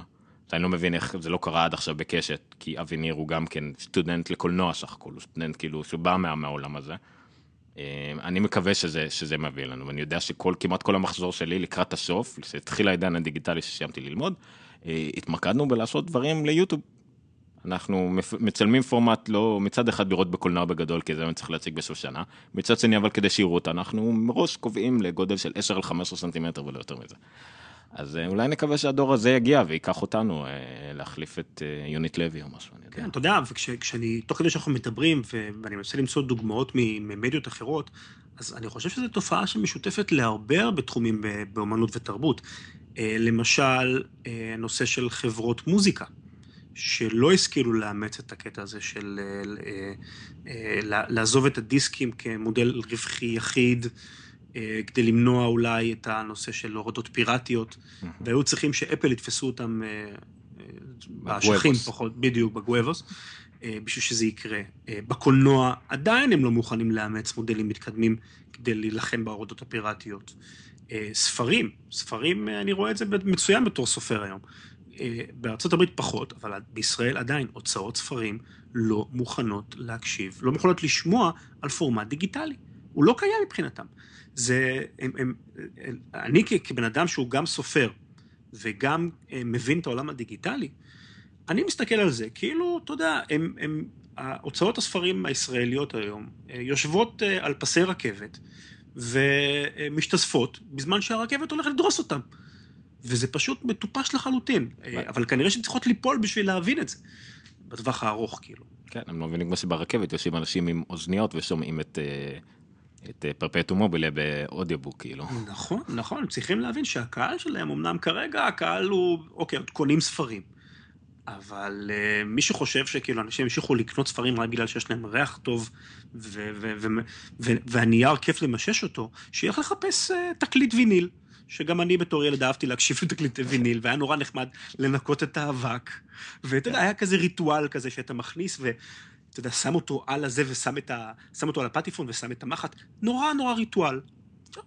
אני לא מבין איך זה לא קרה עד עכשיו בקשת, כי אבי ניר הוא גם כן סטודנט לקולנוע סך הכל, הוא סטודנט כאילו שבא מה, מהעולם הזה. אה, אני מקווה שזה, שזה מביא לנו, ואני יודע שכמעט כל המחזור שלי לקראת הסוף, כשהתחיל העידן הדיגיטלי שסיימתי ללמוד, אה, התמקדנו בלעשות דברים ליוטיוב. אנחנו מצלמים פורמט לא מצד אחד לראות בקולנוע בגדול כי זה אני צריך להציג בסוף שנה מצד שני אבל כדי שיראו אותה אנחנו מראש קובעים לגודל של 10 על 15 סנטימטר ולא יותר מזה. אז אה, אולי נקווה שהדור הזה יגיע וייקח אותנו אה, להחליף את אה, יונית לוי או משהו, אני יודע. כן, אתה יודע, וכשאני, תוך כדי שאנחנו מדברים, ואני מנסה למצוא דוגמאות ממדיות אחרות, אז אני חושב שזו תופעה שמשותפת להרבה הרבה תחומים באמנות ותרבות. למשל, נושא של חברות מוזיקה. שלא השכילו לאמץ את הקטע הזה של לעזוב את הדיסקים כמודל רווחי יחיד, אה, כדי למנוע אולי את הנושא של הורדות פיראטיות, והיו צריכים שאפל יתפסו אותם אה, אה, באשכים פחות, בדיוק, בגואבוס, בשביל שזה יקרה. בקולנוע עדיין הם לא מוכנים לאמץ מודלים מתקדמים כדי להילחם בהורדות הפיראטיות. ספרים, ספרים, אני רואה את זה מצוין בתור סופר היום. בארצות הברית פחות, אבל בישראל עדיין הוצאות ספרים לא מוכנות להקשיב, לא מוכנות לשמוע על פורמט דיגיטלי. הוא לא קיים מבחינתם. זה, הם, הם, אני כבן אדם שהוא גם סופר וגם אה, מבין את העולם הדיגיטלי, אני מסתכל על זה כאילו, אתה יודע, הם, הם, הוצאות הספרים הישראליות היום אה, יושבות אה, על פסי רכבת ומשתזפות בזמן שהרכבת הולכת לדרוס אותם. וזה פשוט מטופש לחלוטין, אבל כנראה שהן צריכות ליפול בשביל להבין את זה, בטווח הארוך כאילו. כן, הם לא מבינים כמו שברכבת יושבים אנשים עם אוזניות ושומעים את... את פרפטו מובילה באודיובוק, כאילו. נכון, נכון, צריכים להבין שהקהל שלהם, אמנם כרגע הקהל הוא, אוקיי, קונים ספרים. אבל uh, מי שחושב שכאילו אנשים ימשיכו לקנות ספרים רק בגלל שיש להם ריח טוב והנייר כיף למשש אותו, שילך לחפש uh, תקליט ויניל. שגם אני בתור ילד אהבתי להקשיב לתקליטי ויניל, והיה נורא נחמד לנקות את האבק. ואתה יודע, היה כזה ריטואל כזה שאתה מכניס, ו... אתה יודע, שם אותו על הזה ושם את ה... שם אותו על הפטיפון ושם את המחט, נורא נורא ריטואל.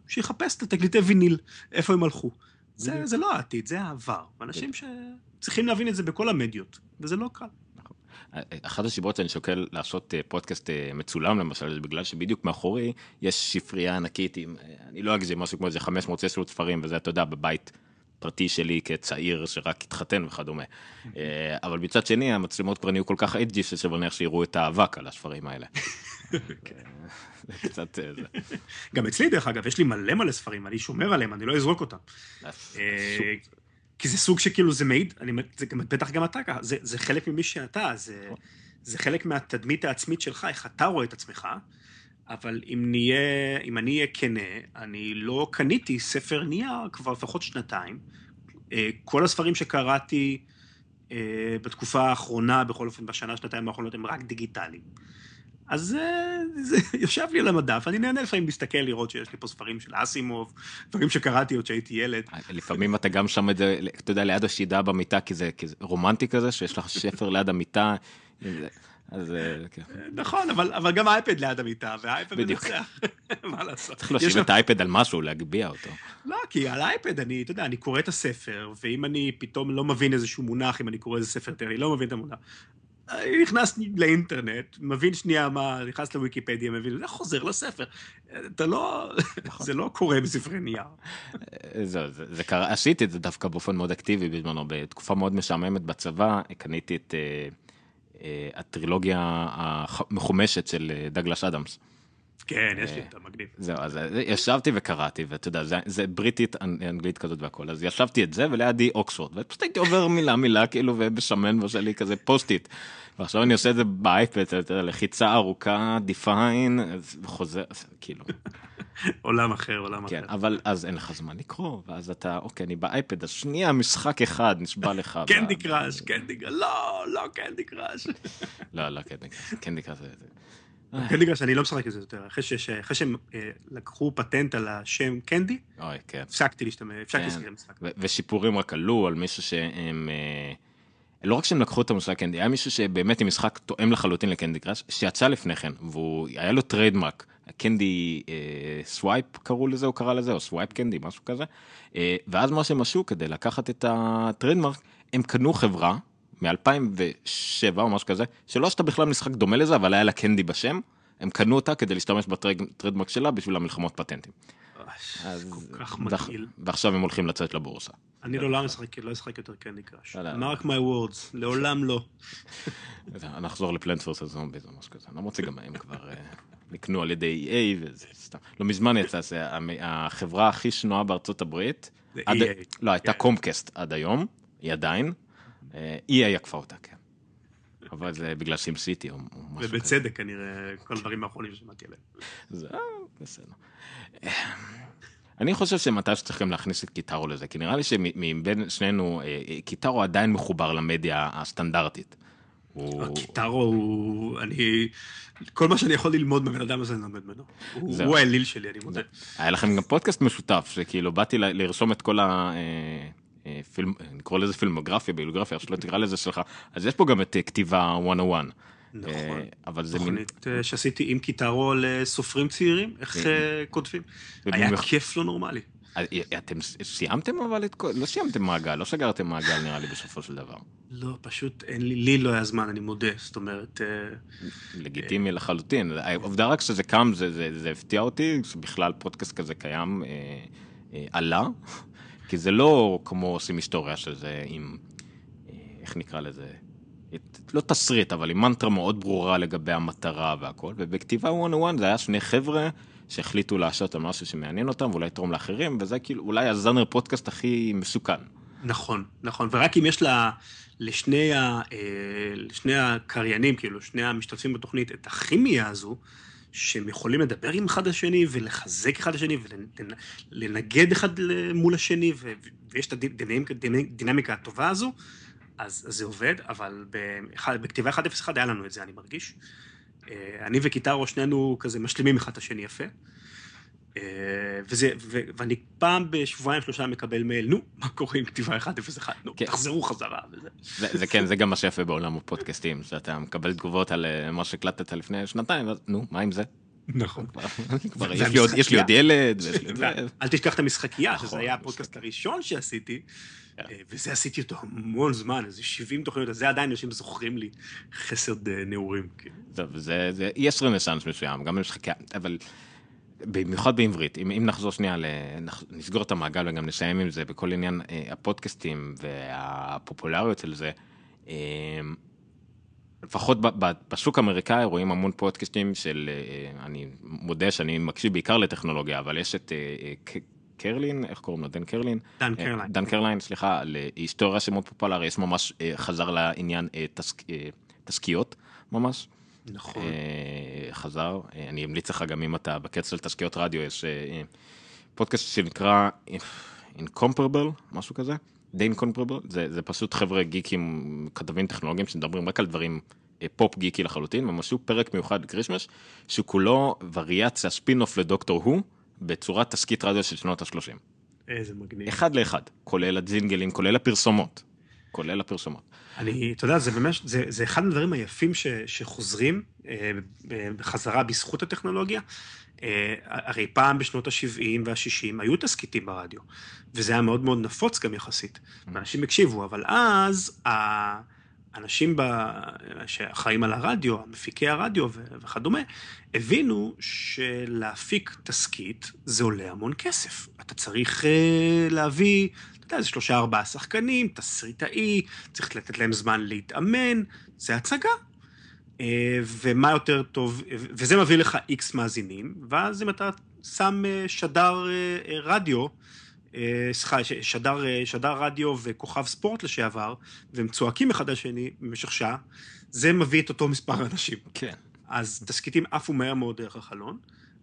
שיחפש את התקליטי ויניל, איפה הם הלכו. זה, זה לא העתיד, זה העבר. אנשים שצריכים להבין את זה בכל המדיות, וזה לא קל. נכון. אחת הסיבות שאני שוקל לעשות אה, פודקאסט אה, מצולם למשל, זה בגלל שבדיוק מאחורי יש ספרייה ענקית עם, אה, אני לא אגזים, משהו כמו איזה 500 600 ספרים, וזה, אתה יודע, בבית פרטי שלי כצעיר שרק התחתן וכדומה. אה, אבל מצד שני המצלמות כבר נהיו כל כך אדג'י ששווה נניח שיראו את האבק על הספרים האלה. קצת אה, גם אצלי דרך אגב יש לי מלא מלא ספרים אני שומר עליהם אני לא אזרוק אותם. אה, כי זה סוג שכאילו זה מעיד, זה בטח גם אתה ככה, זה חלק ממי שאתה, זה חלק מהתדמית העצמית שלך, איך אתה רואה את עצמך. אבל אם נהיה, אם אני אהיה כנה, אני לא קניתי ספר נייר כבר לפחות שנתיים. אה, כל הספרים שקראתי אה, בתקופה האחרונה, בכל אופן בשנה, שנתיים האחרונות, הם רק דיגיטליים. אז אה, זה יושב לי על המדף, אני נהנה לפעמים להסתכל, לראות שיש לי פה ספרים של אסימוב, דברים שקראתי עוד כשהייתי ילד. לפעמים אתה גם שם את זה, אתה יודע, ליד השידה במיטה, כי זה, כי זה רומנטי כזה, שיש לך שפר ליד המיטה. אז אה, כן. נכון, אבל, גם האייפד ליד המיטה, והאייפד. מנצח, מה לעשות. צריך להושיב את האייפד על משהו, להגביה אותו. לא, כי על האייפד אני, אתה יודע, אני קורא את הספר, ואם אני פתאום לא מבין איזשהו מונח, אם אני קורא איזה ספר אני לא מבין את המונח. נכנס לאינטרנט, מבין שנייה מה, נכנס לוויקיפדיה, מבין, זה חוזר לספר. אתה לא, נכון. זה לא קורה בספרי נייר. זה, זה, זה קרה, עשיתי את זה דווקא באופן מאוד אקטיבי בזמנו, בתקופה מאוד משעממת בצבא, קניתי את אה, אה, הטרילוגיה המחומשת של אה, דגלס אדמס. כן, יש לי אותה, מגניב. זהו, אז אה, ישבתי וקראתי, ואתה יודע, זה, זה בריטית, אנ- אנגלית כזאת והכל, אז ישבתי את זה, ולידי אוקספורד, ופשוט הייתי עובר מילה מילה, כאילו, ומסמן בשלי כזה Post-it. ועכשיו אני עושה את זה באייפד, אתה יודע, לחיצה ארוכה, define, וחוזר, אז כאילו, עולם אחר, עולם כן, אחר. אבל אז אין לך זמן לקרוא, ואז אתה, אוקיי, אני באייפד, אז שנייה, משחק אחד נשבע לך. קנדי קראש, קנדי קראש, לא, לא קנדי קראש. לא, לא, קנדי קראש, קנדי קראש זה... קנדי קראש, אני לא משחק את זה יותר. אחרי שהם אה, לקחו פטנט על השם קנדי, אוי, כן. הפסקתי להשתמש, הפסקתי כן. לשחק משחק. ו- ושיפורים רק עלו על מישהו שהם... אה, לא רק שהם לקחו את המושג קנדי, היה מישהו שבאמת עם משחק תואם לחלוטין לקנדי קראש, שיצא לפני כן, והוא, היה לו trademark, קנדי אה, סווייפ קראו לזה, הוא קרא לזה, או סווייפ קנדי, משהו כזה. אה, ואז מה שהם עשו כדי לקחת את ה trademark, הם קנו חברה מ-2007 או משהו כזה, שלא עשתה בכלל משחק דומה לזה, אבל היה לה קנדי בשם. הם קנו אותה כדי להשתמש ב trademark שלה בשביל המלחמות פטנטים. אז- כל כך מגעיל. ועכשיו הם הולכים לצאת לבורסה. אני לעולם משחק, לא אשחק יותר קנדי קראש. לא, לא. mark my words, לעולם לא. נחזור לפלנטס ורסס זומביז או משהו כזה, למרות שגם הם כבר אה, נקנו על ידי EA וזה סתם. לא מזמן יצא, זה החברה הכי שנואה בארצות הברית. זה עד- EA. לא, הייתה כן. קומקסט עד היום, היא עדיין. אה, EA עקפה אותה, כן. אבל זה בגלל סים סיטי או משהו כזה. ובצדק כנראה, כל הדברים האחרונים ששמעתי עליהם. זה אה, בסדר. אה, אני חושב שמתי שצריכים להכניס את קיטרו לזה, כי נראה לי שמבין שנינו, קיטרו עדיין מחובר למדיה הסטנדרטית. הוא- הקיטרו הוא, אני, כל מה שאני יכול ללמוד מהבן אדם הזה, אני לומד ממנו. הוא האליל שלי, אני מודה. היה לכם גם פודקאסט משותף, שכאילו באתי לרשום את כל ה... אה, אה, פילם, נקרא לזה פילמוגרפיה, ביולוגרפיה, איך שלא תקרא לזה שלך, אז יש פה גם את אה, כתיבה 101. נכון. אבל זה מין... תוכנית שעשיתי עם קיטרו לסופרים צעירים, איך כותבים. היה כיף לא נורמלי. אה, אתם ס- סיימתם אבל את כל... לא סיימתם מעגל, לא סגרתם מעגל נראה לי בסופו של דבר. לא, פשוט אין לי, לי לא היה זמן, אני מודה. זאת אומרת, אה, לגיטימי לחלוטין. העובדה רק שזה קם, זה, זה, זה הפתיע אותי, שבכלל פודקאסט כזה קיים, אה, אה, עלה, כי זה לא כמו עושים היסטוריה שזה עם, אה, איך נקרא לזה, את, לא תסריט, אבל עם מנטרה מאוד ברורה לגבי המטרה והכל, ובכתיבה 101 זה היה שני חבר'ה שהחליטו לעשות על משהו שמעניין אותם ואולי יתרום לאחרים, וזה כאילו אולי הז'אנר פודקאסט הכי מסוכן. נכון, נכון, ורק אם יש לה, לשני, ה, אה, לשני הקריינים, כאילו, שני המשתתפים בתוכנית, את הכימיה הזו, שהם יכולים לדבר עם אחד השני ולחזק אחד השני ולנגד אחד מול השני, ויש את הדינמיקה, הטובה הזו, אז, זה עובד, אבל בכתיבה 1.01 היה לנו את זה, אני מרגיש. אה, אני וקיטרו, שנינו כזה משלימים אחד את השני יפה. אה, וזה, ו, ואני פעם בשבועיים שלושה מקבל מייל, נו, מה קורה עם כתיבה 101? נו, כן. תחזרו חזרה. וזה. זה, זה כן, זה גם מה שיפה בעולם הפודקאסטים, שאתה מקבל תגובות על אה, מה שהקלטת לפני שנתיים, אז נו, מה עם זה? נכון. כבר, יש, לי עוד, יש לי עוד ילד, ויש לי. אל תשכח את המשחקייה, נכון, שזה היה הפודקאסט. הראשון שעשיתי, וזה עשיתי אותו המון זמן, איזה 70 תוכניות, אז זה עדיין אנשים זוכרים לי חסד אה, נעורים. כאילו. טוב, זה, זה, יש רנסאנס מסוים, גם במשחקי, אבל במיוחד בעברית, אם, אם נחזור שנייה, נסגור את המעגל וגם נסיים עם זה בכל עניין אה, הפודקאסטים והפופולריות של זה, אה, לפחות ב- ב- בשוק האמריקאי רואים המון פודקאסטים של, אה, אני מודה שאני מקשיב בעיקר לטכנולוגיה, אבל יש את אה, אה, קרלין, איך קוראים לו? דן קרלין? דן אה, קרליין. דן קרליין, סליחה, להיסטוריה שמאוד פופולרי, יש ממש אה, חזר לעניין אה, תסק- תסכיתות ממש. נכון. חזר, אני אמליץ לך גם אם אתה בקטע של תסכיתי רדיו, יש פודקאסט שנקרא Incomparable, משהו כזה, The Incomparable, זה, זה פשוט חבר'ה גיקים, כתבים טכנולוגיים שמדברים רק על דברים פופ גיקי לחלוטין, הם עשו פרק מיוחד לקריסמס, שכולו וריאציה ספין-אוף לדוקטור הו, בצורת תסכית רדיו של שנות ה-30. איזה מגניב. אחד לאחד, כולל הג'ינגלים, כולל הפרסומות. כולל הפרסומות. אני, אתה יודע, זה באמת, זה, זה אחד הדברים היפים ש, שחוזרים אה, בחזרה בזכות הטכנולוגיה. אה, הרי פעם בשנות ה-70 וה-60 היו תסכיתים ברדיו, וזה היה מאוד מאוד נפוץ גם יחסית, ואנשים הקשיבו, אבל אז האנשים ב... שאחראים על הרדיו, מפיקי הרדיו וכדומה, הבינו שלהפיק תסכית זה עולה המון כסף. אתה צריך אה, להביא אתה יודע, זה שלושה ארבעה שחקנים, תסריטאי, צריך לתת להם זמן להתאמן, זה הצגה. אה, ומה יותר טוב, וזה מביא לך איקס מאזינים, ואז אם אתה שם אה, שדר אה, רדיו, סליחה, שדר, שדר רדיו וכוכב ספורט לשעבר, והם צועקים אחד על השני במשך שעה, זה מביא את אותו מספר אנשים. כן. אז תסכיתים עפו מהר מאוד דרך החלון,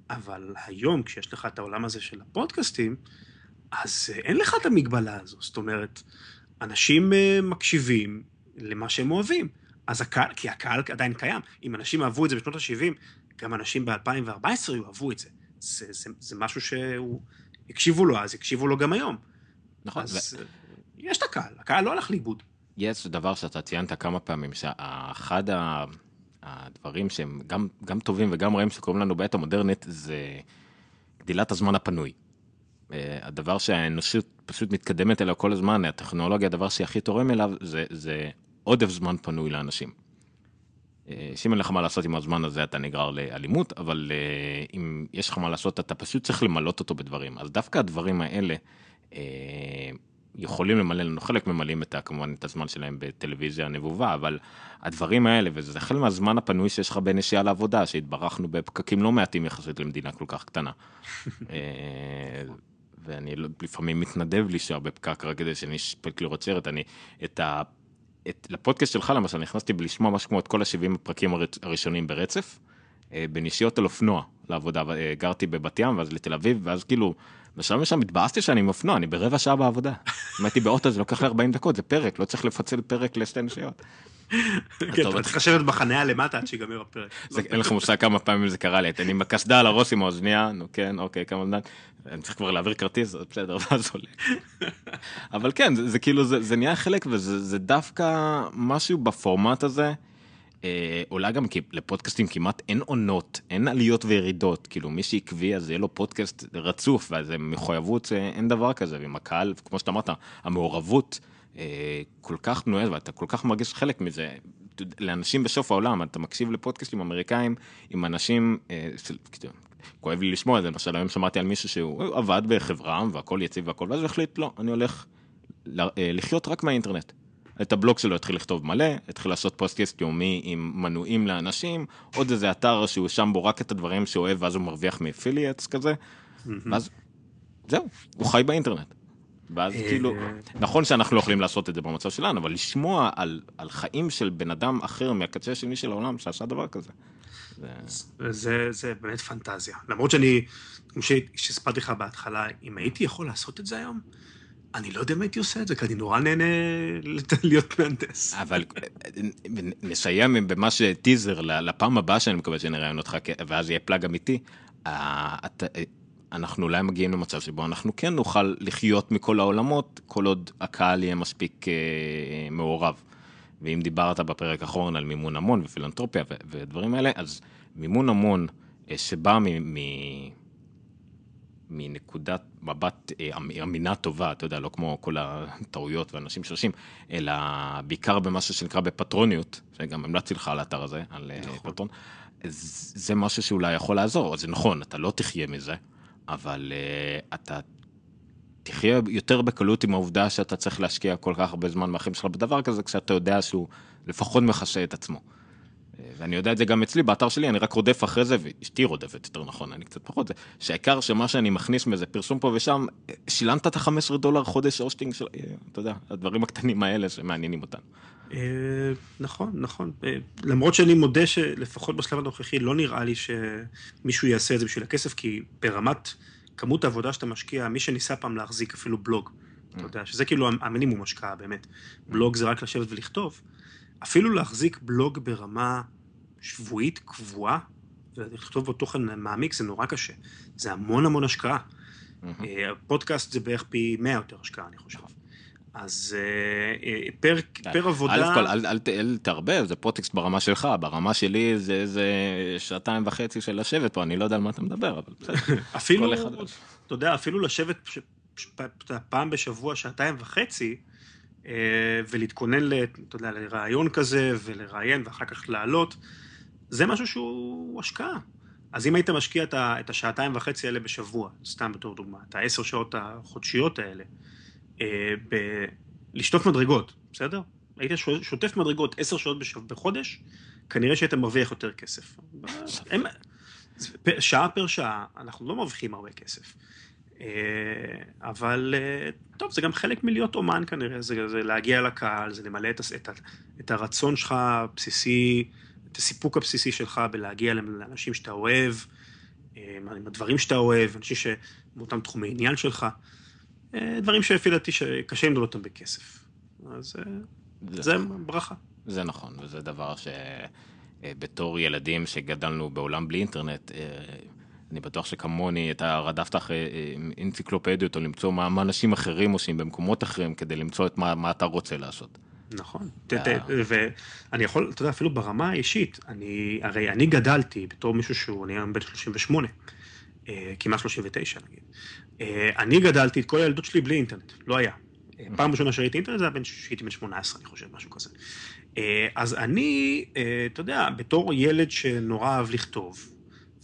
אבל היום, כשיש לך את העולם הזה של הפודקאסטים, אז אה, אין לך את המגבלה הזו. זאת אומרת, אנשים אה, מקשיבים למה שהם אוהבים. אז הקהל, כי הקהל עדיין קיים. אם אנשים אהבו את זה בשנות ה-70, גם אנשים ב-2014 יאהבו את זה. זה, זה. זה משהו שהוא... הקשיבו לו אז, הקשיבו לו גם היום. נכון. אז ו... אה, יש את הקהל, הקהל לא הלך לאיבוד. יש דבר שאתה ציינת כמה פעמים, שאחד הדברים שהם גם, גם טובים וגם רעים שקוראים לנו בעת המודרנית, זה גדילת הזמן הפנוי. אה, הדבר שהאנושות פשוט מתקדמת אליו כל הזמן, הטכנולוגיה, הדבר שהכי תורם אליו, זה, זה עודף זמן פנוי לאנשים. אה, שאם אין לך מה לעשות עם הזמן הזה אתה נגרר לאלימות, אבל אה, אם יש לך מה לעשות אתה פשוט צריך למלות אותו בדברים. אז דווקא הדברים האלה יכולים למלא לנו, חלק ממלאים את, כמובן את הזמן שלהם בטלוויזיה נבובה, אבל הדברים האלה, וזה חלק מהזמן הפנוי שיש לך בנסיעה לעבודה, שהתברכנו בפקקים לא מעטים יחסית למדינה כל כך קטנה. ואני לא, לפעמים מתנדב להישאר בפקק רק כדי שאני אספק לראות סרט, אני את ה... את, לפודקאסט שלך למשל נכנסתי בלשמוע משהו כמו את כל ה-70 הפרקים הראשונים ברצף, אה, בנסיעות על אופנוע לעבודה, אה, גרתי בבת ים ואז לתל אביב, ואז כאילו, בשלב מסוים התבאסתי שאני עם אופנוע, אני ברבע שעה בעבודה. אם הייתי באוטו זה לוקח לי 40 דקות, זה פרק, לא צריך לפצל פרק לשתי נסיעות. כן, אתה צריך לשבת בחניה למטה עד שיגמר הפרק. אין לך מושג כמה פעמים זה קרה לי, אני עם הקסדה על הראש עם האוזניה, נו כן, אוקיי, כמה זמן, אני צריך כבר להעביר כרטיס, בסדר, ואז עולה. אבל כן, זה כאילו, זה נהיה חלק וזה דווקא משהו בפורמט הזה. אה, אולי גם כי לפודקאסטים כמעט אין עונות, אין עליות וירידות, כאילו מי שעקבי אז יהיה לו פודקאסט רצוף, ואז מחויבות, אין דבר כזה, ועם הקהל, כמו שאתה אמרת, המעורבות אה, כל כך בנויה, ואתה כל כך מרגיש חלק מזה. לאנשים בסוף העולם, אתה מקשיב לפודקאסטים אמריקאים עם אנשים, אה, כאילו, כואב לי לשמוע את זה, למשל היום שמעתי על מישהו שהוא עבד בחברה והכל יציב והכל, ואז הוא החליט, לא, אני הולך לחיות רק מהאינטרנט. את הבלוג שלו התחיל לכתוב מלא, התחיל לעשות פודקאסט יומי עם מנויים לאנשים, עוד איזה אתר שהוא שם בו רק את הדברים שהוא אוהב ואז הוא מרוויח מ affiliates כזה, ואז זהו, הוא חי באינטרנט. ואז אה, כאילו, נכון שאנחנו לא יכולים לעשות את זה במצב שלנו, אבל לשמוע על, על חיים של בן אדם אחר מהקצה השני של העולם שעשה דבר כזה. זה... זה, זה באמת פנטזיה. למרות שאני, כמו שהספרתי לך בהתחלה, אם הייתי יכול לעשות את זה היום, אני לא יודע אם הייתי עושה את זה, כי אני נורא נהנה להיות מהנדס. אבל נסיים במה שטיזר לפעם הבאה שאני מקווה שנראיין אותך, ואז יהיה פלאג אמיתי. אנחנו אולי מגיעים למצב שבו אנחנו כן נוכל לחיות מכל העולמות, כל עוד הקהל יהיה מספיק אה, מעורב. ואם דיברת בפרק האחרון על מימון המון ופילנטרופיה ודברים האלה, אז מימון המון אה, שבא מ... מנקודת מבט אה, אמ, אמינה טובה, אתה יודע, לא כמו כל הטעויות ואנשים שרשים, אלא בעיקר במשהו שנקרא בפטרוניות, שגם המלצתי לך על האתר הזה, על אה, נכון. פטרון, זה משהו שאולי יכול לעזור, זה נכון, אתה לא תחיה מזה, אבל uh, אתה תחיה יותר בקלות עם העובדה שאתה צריך להשקיע כל כך הרבה זמן מהחיים שלך בדבר כזה, כשאתה יודע שהוא לפחות מכסה את עצמו. אה, ואני יודע את זה גם אצלי, באתר שלי, אני רק רודף אחרי זה, ואשתי רודפת יותר נכון, אני קצת פחות, שהעיקר שמה שאני מכניס מאיזה פרסום פה ושם, שילמת את ה-15 דולר חודש הוסטינג של, אה, אתה יודע, הדברים הקטנים האלה שמעניינים אותנו. נכון, נכון. למרות שאני מודה שלפחות בשלב הנוכחי לא נראה לי שמישהו יעשה את זה בשביל הכסף, כי ברמת כמות העבודה שאתה משקיע, מי שניסה פעם להחזיק אפילו בלוג, אתה יודע, שזה כאילו המינימום השקעה באמת. בלוג זה רק לשבת ולכתוב. אפילו להחזיק בלוג ברמה שבועית קבועה, ולכתוב בו תוכן מעמיק זה נורא קשה. זה המון המון השקעה. אה, פודקאסט זה בערך פי 100 יותר השקעה, אני חושב. אז אה, אה, פר, פר עבודה... א' כל, אל, אל, אל תערבב, זה פודקאסט ברמה שלך, ברמה שלי זה איזה שעתיים וחצי של לשבת פה, אני לא יודע על מה אתה מדבר, אבל בסדר. אפילו, אתה יודע, אפילו לשבת ש, ש, פעם בשבוע, שעתיים וחצי, ולהתכונן, אתה יודע, לרעיון כזה, ולראיין, ואחר כך לעלות, זה משהו שהוא השקעה. אז אם היית משקיע את השעתיים וחצי האלה בשבוע, סתם בתור דוגמה, את העשר שעות החודשיות האלה, אה, לשטוף מדרגות, בסדר? היית שוטף מדרגות עשר שעות בחודש, כנראה שהיית מרוויח יותר כסף. הם, שעה פר שעה, אנחנו לא מרוויחים הרבה כסף. אה, אבל אה, טוב, זה גם חלק מלהיות אומן כנראה, זה, זה להגיע לקהל, זה למלא את, את, את הרצון שלך הבסיסי, את הסיפוק הבסיסי שלך בלהגיע לאנשים שאתה אוהב, עם הדברים שאתה אוהב, אנשים שמאותם תחומי עניין שלך. אה, דברים שלפי דעתי שקשה למדוד אותם בכסף. אז אה, זה, זה ברכה. זה נכון, וזה דבר שבתור אה, ילדים שגדלנו בעולם בלי אינטרנט, אני בטוח שכמוני אתה רדפת אחרי אנציקלופדיות או למצוא מה, מה אנשים אחרים עושים במקומות אחרים כדי למצוא את מה, מה אתה רוצה לעשות. נכון, ואני יכול, אתה יודע, אפילו ברמה האישית, אני, הרי אני גדלתי בתור מישהו שהוא, אני היום בן 38, כמעט 39 נגיד, אני גדלתי את כל הילדות שלי בלי אינטרנט, לא היה. אה, פעם ראשונה שראיתי אינטרנט זה היה כשהייתי בן 18, אני חושב, משהו כזה. אה, אז אני, אתה יודע, בתור ילד שנורא אהב לכתוב,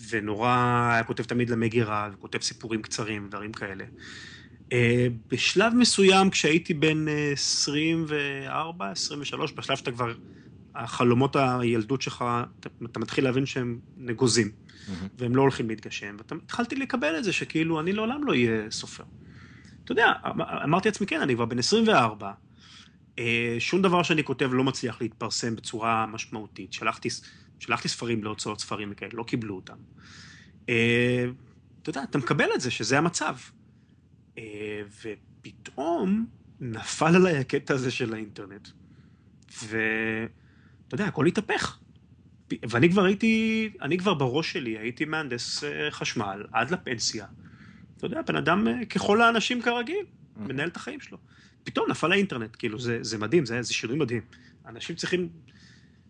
ונורא היה כותב תמיד למגירה, וכותב סיפורים קצרים, דברים כאלה. בשלב מסוים, כשהייתי בן 24, 23, בשלב שאתה כבר, החלומות הילדות שלך, אתה, אתה מתחיל להבין שהם נגוזים. והם לא הולכים להתגשם, והתחלתי לקבל את זה שכאילו אני לעולם לא אהיה סופר. אתה יודע, אמ, אמרתי לעצמי, כן, אני כבר בן 24, אה, שום דבר שאני כותב לא מצליח להתפרסם בצורה משמעותית. שלחתי, שלחתי ספרים להוצאות ספרים וכאלה, לא קיבלו אותם. אה, אתה יודע, אתה מקבל את זה שזה המצב. אה, ופתאום נפל עליי הקטע הזה של האינטרנט, ואתה יודע, הכל התהפך. ואני כבר הייתי, אני כבר בראש שלי הייתי מהנדס אה, חשמל עד לפנסיה. אתה יודע, בן אדם אה, ככל האנשים כרגיל. מנהל את החיים שלו. פתאום נפל האינטרנט, כאילו זה, זה מדהים, זה, זה שינוי מדהים. אנשים צריכים,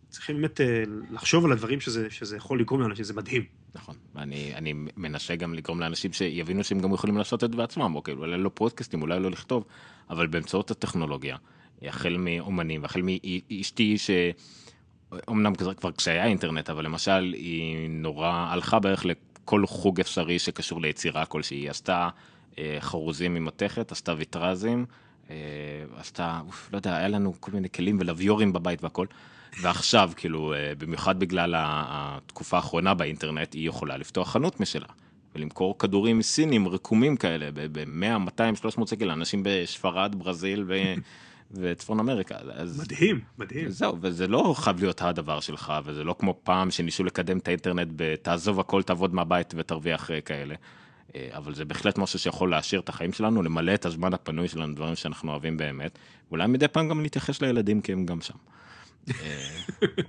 צריכים באמת אה, לחשוב על הדברים שזה, שזה יכול לגרום לאנשים, זה מדהים. נכון, אני, אני מנסה גם לגרום לאנשים שיבינו שהם גם יכולים לעשות את זה בעצמם, אוקיי, אולי לא פודקאסטים, אולי לא לכתוב, אבל באמצעות הטכנולוגיה, החל מאומנים, החל מאשתי ש... אמנם כבר כשהיה אינטרנט, אבל למשל היא נורא הלכה בערך לכל חוג אפשרי שקשור ליצירה כלשהי. היא עשתה אה, חרוזים ממתכת, עשתה ויטרזים, אה, עשתה, אוף, לא יודע, היה לנו כל מיני כלים ולוויורים בבית והכל. ועכשיו, כאילו, אה, במיוחד בגלל התקופה האחרונה באינטרנט, היא יכולה לפתוח חנות משלה. ולמכור כדורים סינים רקומים כאלה ב-100, 200, 300 שקל לאנשים בשפרד, ברזיל ו... וצפון אמריקה. אז... מדהים, מדהים. זהו, וזה לא חייב להיות הדבר שלך, וזה לא כמו פעם שניסו לקדם את האינטרנט ב"תעזוב הכל, תעבוד מהבית ותרוויח אה, כאלה". אה, אבל זה בהחלט משהו שיכול להעשיר את החיים שלנו, למלא את הזמן הפנוי שלנו, דברים שאנחנו אוהבים באמת, ואולי מדי פעם גם להתייחס לילדים כי הם גם שם. אה,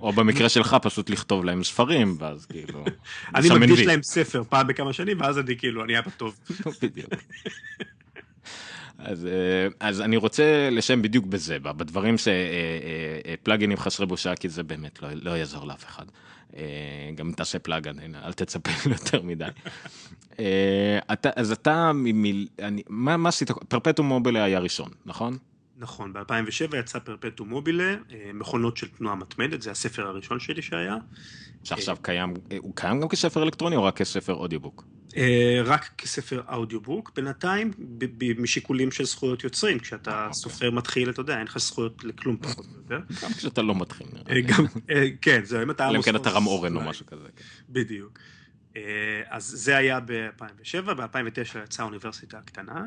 או במקרה שלך פשוט לכתוב להם ספרים ואז כאילו אני מקדיש להם ספר פעם בכמה שנים ואז אני כאילו אני אבא טוב. בדיוק. אז, אה, אז אני רוצה לשם בדיוק בזה, בדברים שפלאגינים אה, אה, חסרי בושה, כי זה באמת לא, לא יעזור לאף אחד. גם תעשה פלאגן, אל תצפה יותר מדי. אתה, אז אתה, אני, מה, מה עשית? פרפטום מובילה היה ראשון, נכון? נכון, ב-2007 יצא פרפטום מובילה, מכונות של תנועה מתמדת, זה הספר הראשון שלי שהיה. שעכשיו קיים, הוא קיים גם כשפר אלקטרוני או רק כשפר אודיובוק? אה, רק כספר אודיובוק, בינתיים משיקולים של זכויות יוצרים, כשאתה אה, אוקיי. סופר מתחיל, אתה יודע, אין לך זכויות לכלום פחות או יותר. גם כשאתה לא מתחיל. אה, גם, כן, זהו, אם אתה. אלא אם כן אתה רם אורן או משהו כזה. כן. בדיוק. אז זה היה ב-2007, ב-2009 יצאה האוניברסיטה הקטנה,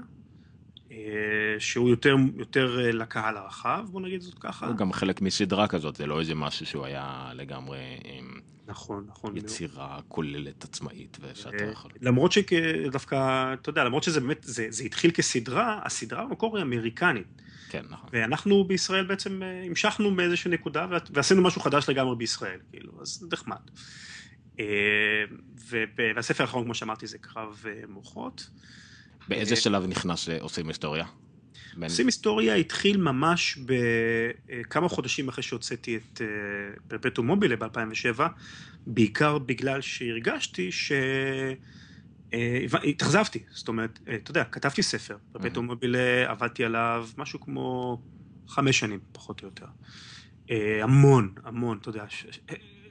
שהוא יותר, יותר לקהל הרחב, בוא נגיד זאת ככה. הוא גם חלק מסדרה כזאת, זה לא איזה משהו שהוא היה לגמרי... נכון, נכון. יצירה כוללת עצמאית, ושאתה אה, יכול... למרות שדווקא, אתה יודע, למרות שזה באמת, זה, זה התחיל כסדרה, הסדרה במקור היא אמריקנית. כן, נכון. ואנחנו בישראל בעצם אה, המשכנו מאיזושהי נקודה ועשינו משהו חדש לגמרי בישראל, כאילו, אז נחמד. אה, והספר האחרון, כמו שאמרתי, זה קרב מוחות. באיזה שלב נכנס שעושים היסטוריה? עושים היסטוריה התחיל ממש בכמה חודשים אחרי שהוצאתי את אה, פרפטו מובילה ב-2007, בעיקר בגלל שהרגשתי ש... אה, התאכזבתי, זאת אומרת, אה, אתה יודע, כתבתי ספר, פרפטו מובילה, עבדתי עליו משהו כמו חמש שנים, פחות או יותר. אה, המון, המון, אתה יודע,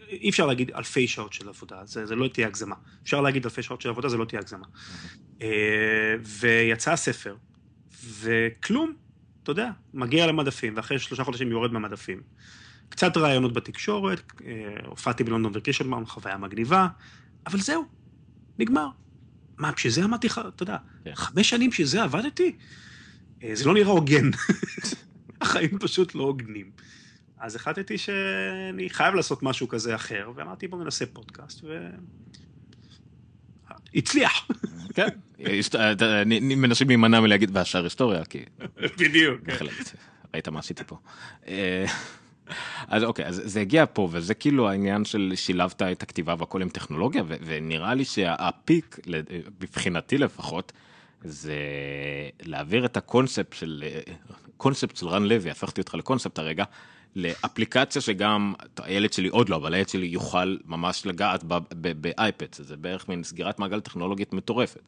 אי אפשר להגיד אלפי שעות של עבודה, זה, זה לא תהיה הגזמה. אפשר להגיד אלפי שעות של עבודה, זה לא תהיה הגזמה. אה, ויצא הספר, וכלום, אתה יודע, מגיע למדפים, ואחרי שלושה חודשים יורד מהמדפים. קצת ראיונות בתקשורת, אה, הופעתי בלונדון וקישלמן, חוויה מגניבה, אבל זהו, נגמר. מה, בשביל זה אמרתי לך, אתה יודע, כן. חמש שנים בשביל זה עבדתי? אה, זה לא נראה הוגן. החיים פשוט לא הוגנים. אז החלטתי שאני חייב לעשות משהו כזה אחר, ואמרתי בואו ננסה פודקאסט, ו... הצליח. כן, אני- אני מנסים להימנע מלהגיד והשאר היסטוריה, כי בדיוק. בהחלט, ראית מה עשיתי פה. אה, אז אוקיי, אז זה הגיע פה, וזה כאילו העניין של שילבת את הכתיבה והכל עם טכנולוגיה, ו- ונראה לי שהפיק, מבחינתי לפחות, זה להעביר את הקונספט של, קונספט של רן לוי, הפכתי אותך לקונספט הרגע, לאפליקציה שגם, הילד שלי עוד לא, אבל הילד שלי יוכל ממש לגעת באייפד, זה בערך מין סגירת מעגל טכנולוגית מטורפת.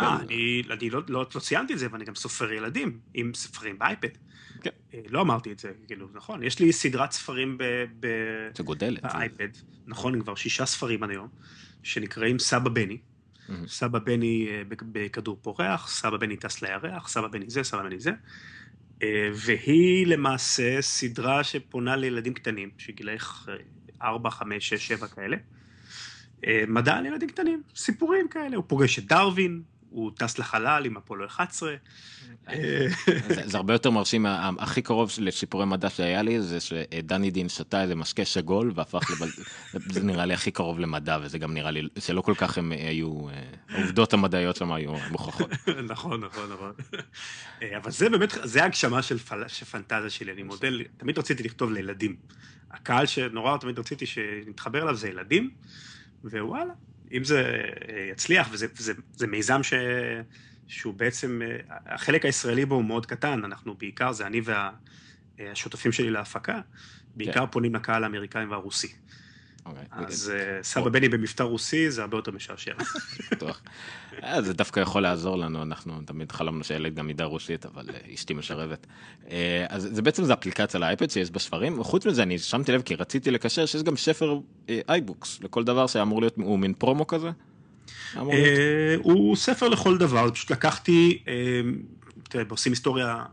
אה, אני, אני לא, לא, לא ציינתי את זה, ואני גם סופר ילדים עם ספרים באייפד. כן. אה, לא אמרתי את זה, כאילו, נכון, יש לי סדרת ספרים ב, ב, שגודלת. באייפד, נכון, כבר שישה ספרים עד היום, שנקראים סבא בני. סבא בני אה, בכ- בכדור פורח, סבא בני טס לירח, סבא בני זה, סבא בני זה. אה, והיא למעשה סדרה שפונה לילדים קטנים, שגילאי 4, 5, 6, 7 כאלה. אה, מדע על ילדים קטנים, סיפורים כאלה, הוא פוגש את דרווין, הוא טס לחלל עם אפולו 11. אה, זה, זה הרבה יותר מרשים, הכי קרוב לסיפורי מדע שהיה לי זה שדני דין שתה איזה משקה שגול והפך לבל... זה נראה לי הכי קרוב למדע וזה גם נראה לי שלא כל כך הם היו, אה, העובדות המדעיות שם היו מוכחות. נכון, נכון, נכון. אה, אבל זה באמת, זה הגשמה של, פל... של פנטזיה שלי, אני מודה, תמיד רציתי לכתוב לילדים. הקהל שנורא תמיד רציתי שנתחבר אליו זה ילדים, ווואלה, אם זה אה, יצליח, וזה זה, זה מיזם ש... שהוא בעצם, אה, החלק הישראלי בו הוא מאוד קטן, אנחנו בעיקר, זה אני והשותפים שלי להפקה, בעיקר פונים לקהל האמריקאי והרוסי. אוקיי. אז אה, סבא בני במבטא רוסי זה הרבה יותר משעשע. בטוח. אה, זה דווקא יכול לעזור לנו, אנחנו תמיד חלמנו שהילד גם ידע רוסית, אבל אה, אשתי מסרבת. אז זה בעצם זה אפליקציה לאייפד שיש בה ספרים, וחוץ מזה אני שמתי לב כי רציתי לקשר שיש גם ספר אייבוקס לכל דבר שאמור להיות, הוא מין פרומו כזה. הוא ספר לכל דבר, פשוט לקחתי, עושים היסטוריה,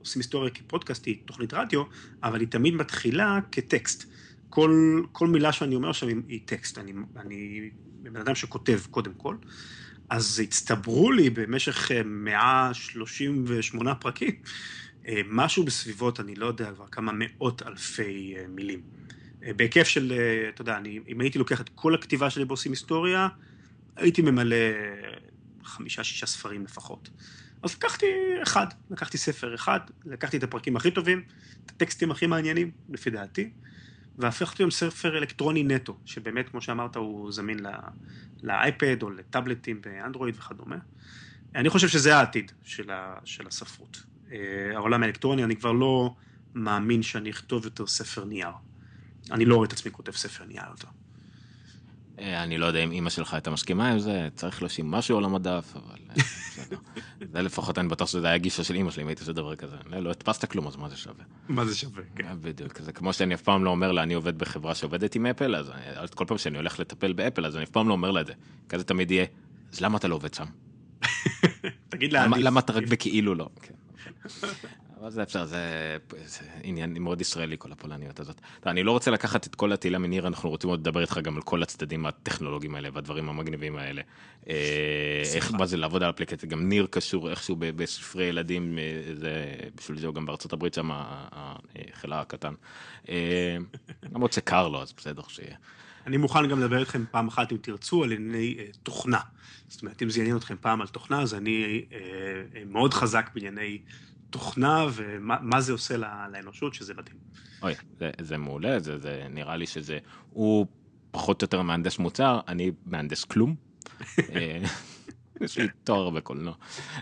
עושים היסטוריה כפודקאסט, היא תוכנית רדיו, אבל היא תמיד מתחילה כטקסט. כל, כל מילה שאני אומר שם היא, טקסט, אני, אני בן אדם שכותב קודם כל. אז הצטברו לי במשך אה, 138 פרקים, אה, משהו בסביבות, אני לא יודע כבר כמה מאות אלפי אה, מילים. אה, בהיקף של, אה, אתה יודע, אני, אם הייתי לוקח את כל הכתיבה שלי בעושים היסטוריה, הייתי ממלא חמישה-שישה ספרים לפחות. אז לקחתי אחד, לקחתי ספר אחד, לקחתי את הפרקים הכי טובים, את הטקסטים הכי מעניינים, לפי דעתי, והפכתי היום ספר אלקטרוני נטו, שבאמת, כמו שאמרת, הוא זמין לאייפד או לטאבלטים באנדרואיד וכדומה. אני חושב שזה העתיד של, ה, של הספרות. אה, העולם האלקטרוני, אני כבר לא מאמין שאני אכתוב יותר ספר נייר. אני לא רואה את עצמי כותב ספר נייר יותר. אה, אני לא יודע אם אימא שלך הייתה מסכימה עם זה, צריך להושיב משהו על המדף, אבל אה, בסדר. זה לפחות אני בטוח שזה היה גישה של אימא שלי אם הייתי עושה דבר כזה. לא, לא הדפסת כלום, אז מה זה שווה? מה זה שווה? כן. אה, בדיוק, זה כמו שאני אף פעם לא אומר לה, אני עובד בחברה שעובדת עם אפל, אז כל פעם שאני הולך לטפל באפל, אז אני אף פעם לא אומר לה את זה. כזה תמיד יהיה, אז למה אתה לא עובד שם? תגיד לה, למה אתה רק בכאילו לא? אבל זה אפשר, זה, זה עניין מאוד ישראלי כל הפולניות הזאת. אני לא רוצה לקחת את כל התהילה מניר, אנחנו רוצים עוד לדבר איתך גם על כל הצדדים הטכנולוגיים האלה והדברים המגניבים האלה. אה, איך, מה זה לעבוד על אפליקציה, גם ניר קשור איכשהו בספרי ילדים, אה, זה, בשביל זה הוא גם בארצות הברית שם, החילה הקטן. אה, למרות שקר לו, אז בסדר שיהיה. אני מוכן גם לדבר איתכם פעם אחת, אם תרצו, על ענייני אה, תוכנה. זאת אומרת, אם זה יעניין אתכם פעם על תוכנה, אז אני אה, אה, מאוד חזק בענייני תוכנה, ומה מה זה עושה לאנושות, שזה מדהים. אוי, זה, זה מעולה, זה, זה נראה לי שזה, הוא פחות או יותר מהנדס מוצר, אני מהנדס כלום. אה, יש לי תואר בקולנוע.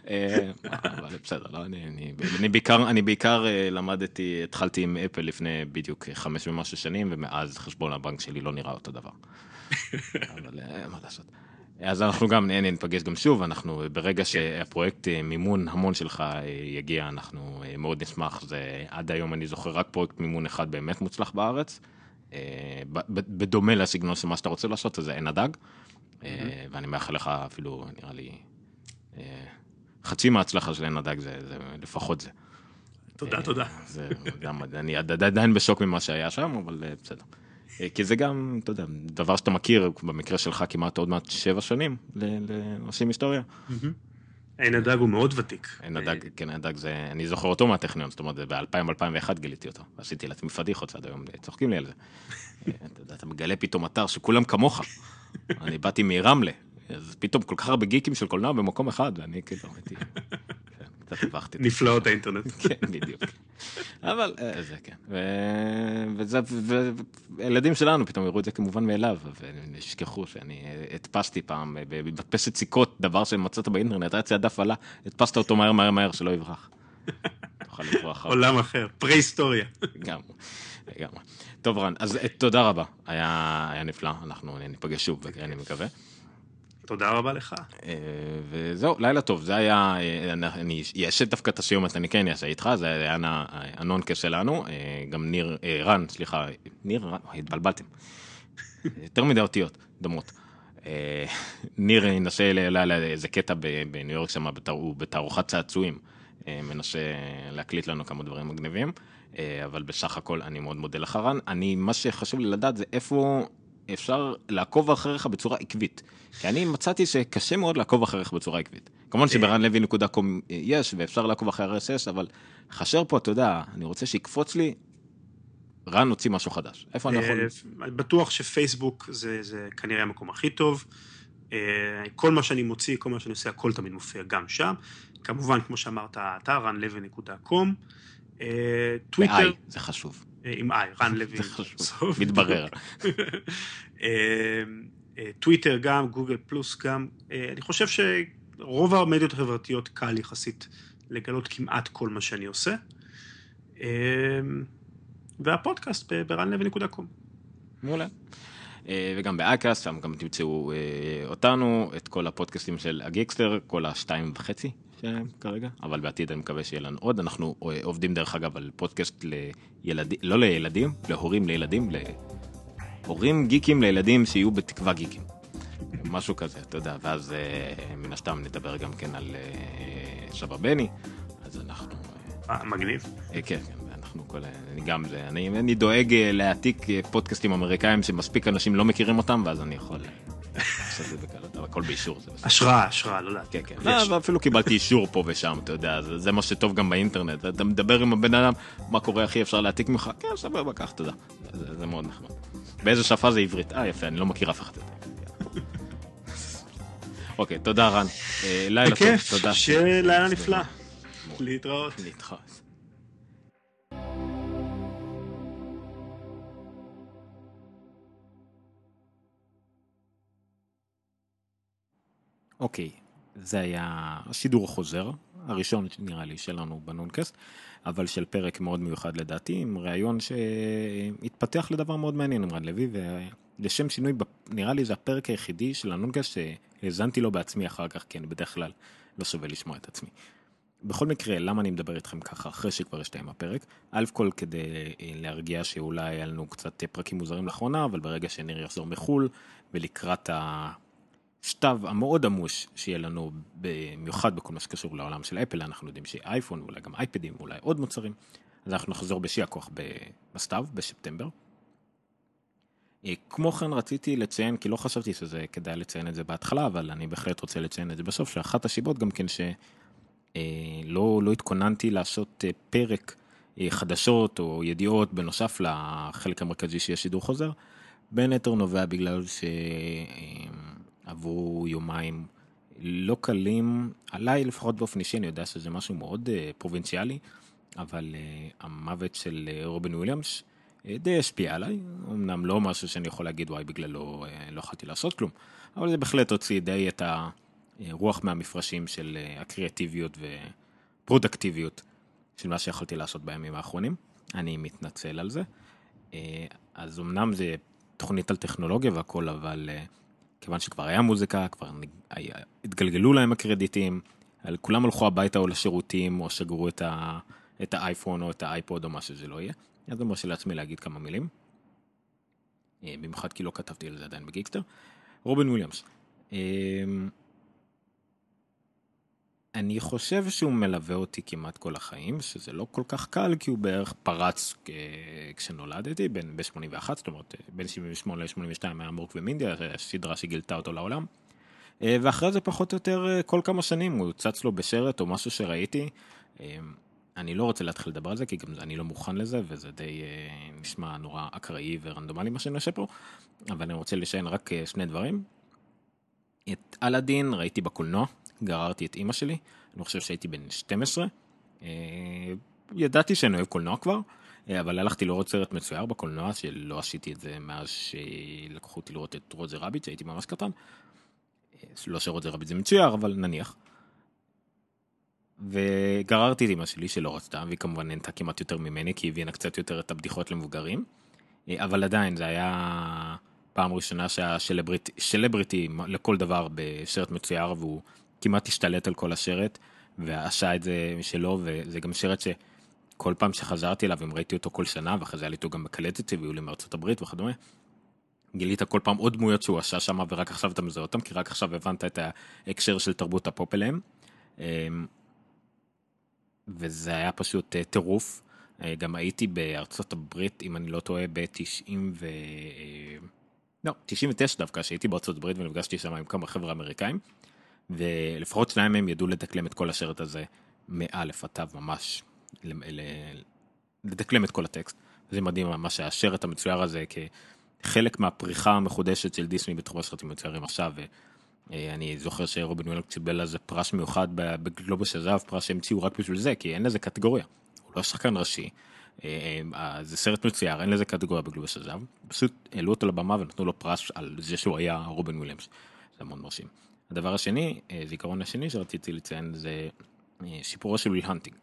אה, אבל בסדר, לא, אני, אני, אני בעיקר, אני בעיקר אה, למדתי, התחלתי עם אפל לפני בדיוק חמש ומשהו שנים, ומאז חשבון הבנק שלי לא נראה אותו דבר. אבל מה לעשות. אז אנחנו גם הנה, ניפגש גם שוב, אנחנו ברגע שהפרויקט אה, מימון המון שלך אה, יגיע, אנחנו אה, מאוד נשמח, זה עד היום אני זוכר רק פרויקט מימון אחד באמת מוצלח בארץ, בדומה לסגנון של מה שאתה רוצה לעשות, זה עין הדג, ואני מאחל לך אפילו, נראה לי, חצי מההצלחה של עין הדג זה, זה לפחות זה. תודה, תודה. זה גם, אני עד- עדיין בשוק ממה שהיה שם, אבל בסדר. אה, כי זה גם, אתה יודע, דבר שאתה מכיר, במקרה שלך כמעט עוד מעט שבע שנים ל- לאנשים היסטוריה. עין הדג הוא מאוד ותיק. עין הדג, כן, עין הדג זה, אני זוכר אותו מהטכניון, זאת אומרת, ב-2000-2001 גיליתי אותו. עשיתי לעצמי פדיחות עד היום, צוחקים לי על זה. אה, אתה יודע, אתה מגלה פתאום אתר שכולם כמוך. אני באתי מרמלה, אז פתאום כל כך הרבה גיקים של קולנוע במקום אחד, ואני כאילו הייתי... קצת הבכתי. נפלאות האינטרנט. כן, בדיוק. אבל אה, זה כן. וזה, והילדים שלנו פתאום יראו את זה כמובן מאליו, וישכחו שאני אה, הדפסתי פעם אה, במדפסת סיכות, דבר שמצאת באינטרנט, היה אצלי הדף עלה, הדפסת אותו מהר מהר מהר שלא יברח. תוכל לברוח. עולם אחר, פרה-היסטוריה. לגמרי, לגמרי. טוב רן, אז תודה רבה, היה נפלא, אנחנו ניפגש שוב, אני מקווה. תודה רבה לך. אה, וזהו, לילה טוב, זה היה, אה, אני אעשה דווקא את הסיומת, אני כן אעשה איתך, זה היה הנונקה שלנו, אה, גם ניר, רן, סליחה, ניר, רן, התבלבלתם. יותר מדי אותיות, דומות. ניר ינסה לאיזה קטע בניו יורק שם, הוא בתערוכת צעצועים, מנסה להקליט לנו כמה דברים מגניבים, אבל בסך הכל אני מאוד מודה לך רן. אני, מה שחשוב לי לדעת זה איפה אפשר לעקוב אחריך בצורה עקבית. כי אני מצאתי שקשה מאוד לעקוב אחריך בצורה עקבית. כמובן שברנלוי.קום יש ואפשר לעקוב אחרי RSS, אבל חשר פה, אתה יודע, אני רוצה שיקפוץ לי, רן הוציא משהו חדש. איפה אני יכול... אה, בטוח שפייסבוק זה, זה כנראה המקום הכי טוב. אה, כל מה שאני מוציא, כל מה שאני עושה, הכל תמיד מופיע גם שם. כמובן, כמו שאמרת, האתר runlevy.com. אה, טוויטר, ב-i, זה חשוב. אה, עם i, רן לוי. בסוף. מתברר. אה, אה, טוויטר גם, גוגל פלוס גם. אה, אני חושב שרוב המדיות החברתיות קל יחסית לגלות כמעט כל מה שאני עושה. אה, והפודקאסט ב-runlevy.com. מעולה. אה, וגם באקאסט, שם גם תמצאו אה, אותנו, את כל הפודקאסטים של הגיקסטר, כל השתיים וחצי כרגע, אבל בעתיד אני מקווה שיהיה לנו עוד. אנחנו אה, עובדים דרך אגב על פודקאסט לילדים, לא לילדים, להורים לילדים, להורים גיקים לילדים שיהיו בתקווה גיקים. משהו כזה, אתה יודע, ואז אה, מן הסתם נדבר גם כן על אה, סבא בני, אז אנחנו... אה, מגניב. כן, כן, אנחנו כל... אני גם זה, אני, אני דואג להעתיק פודקאסטים אמריקאים שמספיק אנשים לא מכירים אותם, ואז אני יכול אה, הכל באישור. השראה, השראה, לא יודעת. כן, כן. לא, ואפילו קיבלתי אישור פה ושם, אתה יודע, זה, זה מה שטוב גם באינטרנט. אתה מדבר עם הבן אדם, מה קורה אחי, אפשר להעתיק ממך? כן, סבבה, קח, תודה. זה, זה מאוד נחמד. באיזה שפה זה עברית? אה, יפה, אני לא מכיר אף אחד. אוקיי, תודה רן. אה, לילה טוב, בכיף, תודה. שיהיה לילה נפלא. להתראות. להתראות. אוקיי, זה היה השידור החוזר, הראשון נראה לי שלנו בנונקאסט, אבל של פרק מאוד מיוחד לדעתי, עם ראיון שהתפתח לדבר מאוד מעניין עם רן לוי, ולשם שינוי, נראה לי זה הפרק היחידי של הנונקאסט שהאזנתי לו בעצמי אחר כך, כי אני בדרך כלל לא שווה לשמוע את עצמי. בכל מקרה, למה אני מדבר איתכם ככה אחרי שכבר הסתיים הפרק? א' כל כדי אה, להרגיע שאולי היה לנו קצת פרקים מוזרים לאחרונה, אבל ברגע שניר יחזור מחו"ל ולקראת השתיו המאוד עמוש שיהיה לנו במיוחד בכל מה שקשור לעולם של אפל, אנחנו יודעים שיהיה אייפון ואולי גם אייפדים ואולי עוד מוצרים, אז אנחנו נחזור בשיא הכוח בסתיו, בספטמבר. אה, כמו כן רציתי לציין, כי לא חשבתי שזה כדאי לציין את זה בהתחלה, אבל אני בהחלט רוצה לציין את זה בסוף, שאחת השיבות גם כן שלא לא התכוננתי לעשות פרק חדשות או ידיעות בנוסף לחלק המרכזי שיש שידור חוזר, בין היתר נובע בגלל שעברו יומיים לא קלים, עליי לפחות באופן אישי, אני יודע שזה משהו מאוד פרובינציאלי, אבל המוות של רובין וויליאמס די השפיע עליי, אמנם לא משהו שאני יכול להגיד וואי בגללו לא יכולתי לעשות כלום, אבל זה בהחלט הוציא די את הרוח מהמפרשים של הקריאטיביות ופרודקטיביות של מה שיכולתי לעשות בימים האחרונים, אני מתנצל על זה. אז אמנם זה תוכנית על טכנולוגיה והכל, אבל כיוון שכבר היה מוזיקה, כבר התגלגלו להם הקרדיטים, כולם הלכו הביתה או לשירותים או סגרו את, ה, את האייפון או את האייפוד או מה שזה לא יהיה. אז אני מרשה לעצמי להגיד כמה מילים. במיוחד כי לא כתבתי על זה עדיין בגיקסטר. רובין וויליאמס. אני חושב שהוא מלווה אותי כמעט כל החיים, שזה לא כל כך קל, כי הוא בערך פרץ כשנולדתי, בין ב-81, זאת אומרת, בין 78 ל-82 היה מורק ומינדי, הסדרה שגילתה אותו לעולם. ואחרי זה פחות או יותר כל כמה שנים הוא צץ לו בשרת או משהו שראיתי. אני לא רוצה להתחיל לדבר על זה, כי גם אני לא מוכן לזה, וזה די נשמע נורא אקראי ורנדומלי מה שאני עושה פה, אבל אני רוצה לשיין רק שני דברים. את אלאדין ראיתי בקולנוע, גררתי את אימא שלי, אני חושב שהייתי בן 12. ידעתי שאני אוהב קולנוע כבר, אבל הלכתי לראות סרט מצויר בקולנוע, שלא עשיתי את זה מאז שלקחו אותי לראות את רוזר רביט, שהייתי ממש קטן. לא שרוזר רביט זה מצויר, אבל נניח. וגררתי את אמא שלי שלא רצתה, והיא כמובן נהנתה כמעט יותר ממני, כי היא הבינה קצת יותר את הבדיחות למבוגרים. אבל עדיין זה היה פעם ראשונה שהיה שלבריטי לכל דבר בשרט מצויר, והוא כמעט השתלט על כל השרט, ועשה את זה שלו, וזה גם שרט שכל פעם שחזרתי אליו, אם ראיתי אותו כל שנה, ואחרי זה היה לי אותו גם בקלטת, והיו לי מארצות הברית וכדומה. גילית כל פעם עוד דמויות שהוא עשה שם, ורק עכשיו אתה מזהה אותם, כי רק עכשיו הבנת את ההקשר של תרבות הפופ אליהם. וזה היה פשוט טירוף. גם הייתי בארצות הברית, אם אני לא טועה, ב-90 ו... לא, 99 דווקא, שהייתי בארצות הברית ונפגשתי שם עם כמה חבר'ה אמריקאים. ולפחות שניים מהם ידעו לדקלם את כל השרט הזה מאלף עד תו ממש, לדקלם את כל הטקסט. זה מדהים ממש הסרט המצויר הזה כחלק מהפריחה המחודשת של דיסני בתחום הסרטים מצוירים עכשיו. אני זוכר שרובין וויליאמס קיבל על זה פרס מיוחד בגלובוס הזהב, פרס שהמציאו רק בשביל זה, כי אין לזה קטגוריה. הוא לא שחקן ראשי, זה סרט מצויר, אין לזה קטגוריה בגלובוס הזהב. פשוט העלו אותו לבמה ונתנו לו פרס על זה שהוא היה רובין וויליאמס. זה מאוד מרשים. הדבר השני, זיכרון השני שרציתי לציין זה סיפורו של וויל האנטינג.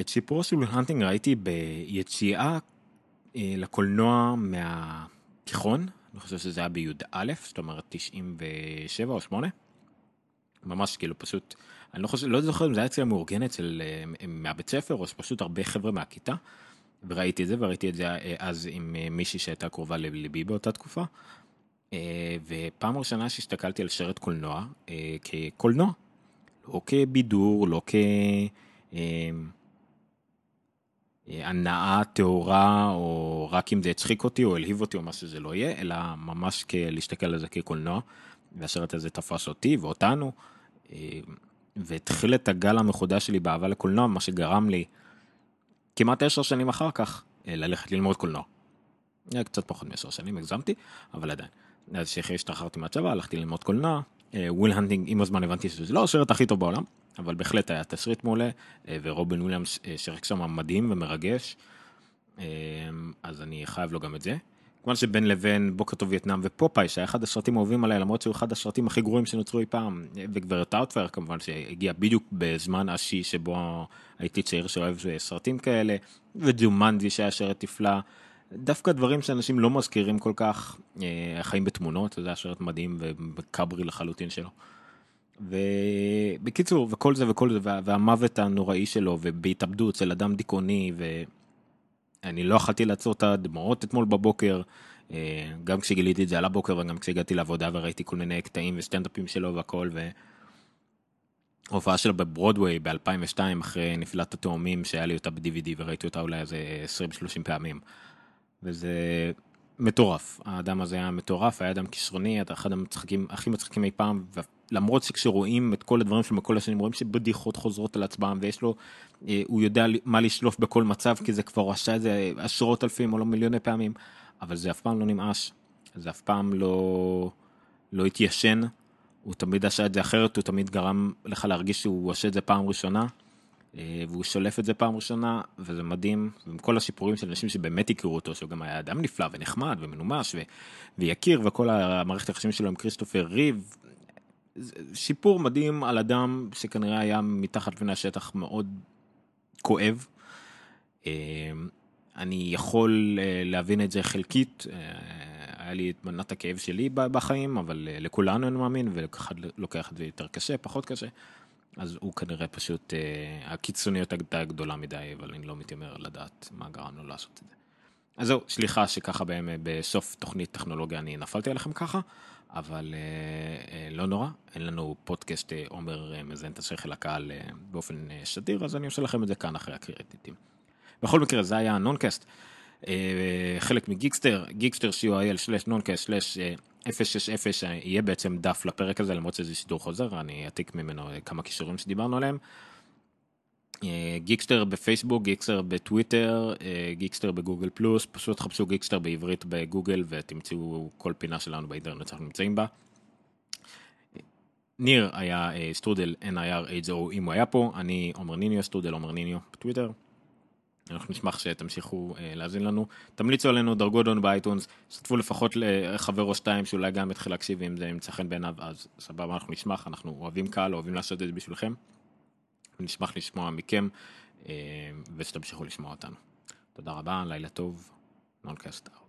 את סיפורו של וויל האנטינג ראיתי ביציאה לקולנוע מהתיכון, אני חושב שזה היה בי"א, זאת אומרת 97 או 8. ממש כאילו פשוט, אני לא חושב, לא זוכר אם זה היה אצלי המאורגנת של, מהבית ספר או שפשוט הרבה חבר'ה מהכיתה. וראיתי את זה וראיתי את זה אז עם מישהי שהייתה קרובה לליבי באותה תקופה. ופעם ראשונה שהסתכלתי על סרט קולנוע כקולנוע, לא כבידור, לא כהנאה טהורה, או רק אם זה הצחיק אותי או הלהיב אותי או מה שזה לא יהיה, אלא ממש להסתכל על זה כקולנוע, והשרת הזה תפס אותי ואותנו, והתחיל את הגל המחודש שלי באהבה לקולנוע, מה שגרם לי כמעט עשר שנים אחר כך ללכת ללמוד קולנוע. קצת פחות מעשר שנים הגזמתי, אבל עדיין. אז אחרי שהשתחררתי מהצבא הלכתי ללמוד קולנוע, וויל האנטינג עם הזמן הבנתי שזה לא הסרט הכי טוב בעולם, אבל בהחלט היה תסריט מעולה, ורובין וויליאמס שיחק שם מדהים ומרגש, אז אני חייב לו גם את זה. כמובן שבין לבין בוקר טוב וייטנאם ופופאי שהיה אחד הסרטים האהובים עליי למרות שהוא אחד הסרטים הכי גרועים שנוצרו אי פעם וגברת דאוטפייר כמובן שהגיע בדיוק בזמן השיא שבו הייתי צעיר שאוהב סרטים כאלה וג'ומנדי שהיה שרת נפלא דווקא דברים שאנשים לא מזכירים כל כך, החיים בתמונות, זה שרת מדהים וכברי לחלוטין שלו. ובקיצור, וכל זה וכל זה, והמוות הנוראי שלו, ובהתאבדות של אדם דיכאוני, ואני לא יכלתי לעצור את הדמעות אתמול בבוקר, אה, גם כשגיליתי את זה על הבוקר וגם כשהגעתי לעבודה וראיתי כל מיני קטעים וסטנדאפים שלו והכל. והופעה שלו בברודוויי ב-2002 אחרי נפילת התאומים שהיה לי אותה ב-DVD וראיתי אותה אולי איזה 20-30 פעמים. וזה מטורף, האדם הזה היה מטורף, היה אדם כישרוני, אתה אחד המצחיקים הכי מצחיקים אי פעם, למרות שכשרואים את כל הדברים שלו בכל השנים רואים שבדיחות חוזרות על עצמם ויש לו, אה, הוא יודע מה לשלוף בכל מצב כי זה כבר עשה את זה עשרות אלפים או לא מיליוני פעמים, אבל זה אף פעם לא נמאס, זה אף פעם לא, לא התיישן, הוא תמיד עשה את זה אחרת, הוא תמיד גרם לך להרגיש שהוא עושה את זה פעם ראשונה. אה, והוא שולף את זה פעם ראשונה וזה מדהים עם כל השיפורים של אנשים שבאמת הכירו אותו שהוא גם היה אדם נפלא ונחמד ומנומש ו... ויכיר וכל המערכת היחסים שלו עם כריסטופר ריב. שיפור מדהים על אדם שכנראה היה מתחת לפני השטח מאוד כואב. אה, אני יכול אה, להבין את זה חלקית, היה לי את מנת הכאב שלי בחיים, אבל לכולנו אני מאמין, ולכל לוקח את זה יותר קשה, פחות קשה. אז הוא כנראה פשוט, אה, הקיצוניות הייתה גדולה מדי, אבל אני לא מתיימר לדעת מה גרם לו לעשות את זה. אז זהו, סליחה שככה באמת בסוף תוכנית טכנולוגיה אני נפלתי עליכם ככה, אבל אה, אה, לא נורא, אין לנו פודקאסט אה, עומר אה, מזיין את השכל לקהל אה, באופן אה, שדיר, אז אני עושה לכם את זה כאן אחרי הקרדיטים. בכל מקרה, זה היה נונקאסט, אה, חלק מגיקסטר, geekster.co.il/noncast/. 060 יהיה בעצם דף לפרק הזה למרות שזה שידור חוזר אני אעתיק ממנו כמה קישורים שדיברנו עליהם. אה, גיקסטר בפייסבוק גיקסטר בטוויטר אה, גיקסטר בגוגל פלוס פשוט חפשו גיקסטר בעברית בגוגל ותמצאו כל פינה שלנו באינטרנט שאנחנו נמצאים בה. ניר היה אה, סטרודל NIR HO אם הוא היה פה אני עומר ניניו סטרודל עומר ניניו בטוויטר. אנחנו נשמח שתמשיכו אה, להאזין לנו. תמליצו עלינו, דרגו לנו באייטונס, שתפו לפחות לחבר או שתיים שאולי גם יתחיל להקשיב אם זה ימצא חן בעיניו, אז סבבה, אנחנו נשמח, אנחנו אוהבים קהל, אוהבים לעשות את זה בשבילכם. נשמח לשמוע מכם אה, ושתמשיכו לשמוע אותנו. תודה רבה, לילה טוב, נונקאסט אאוט.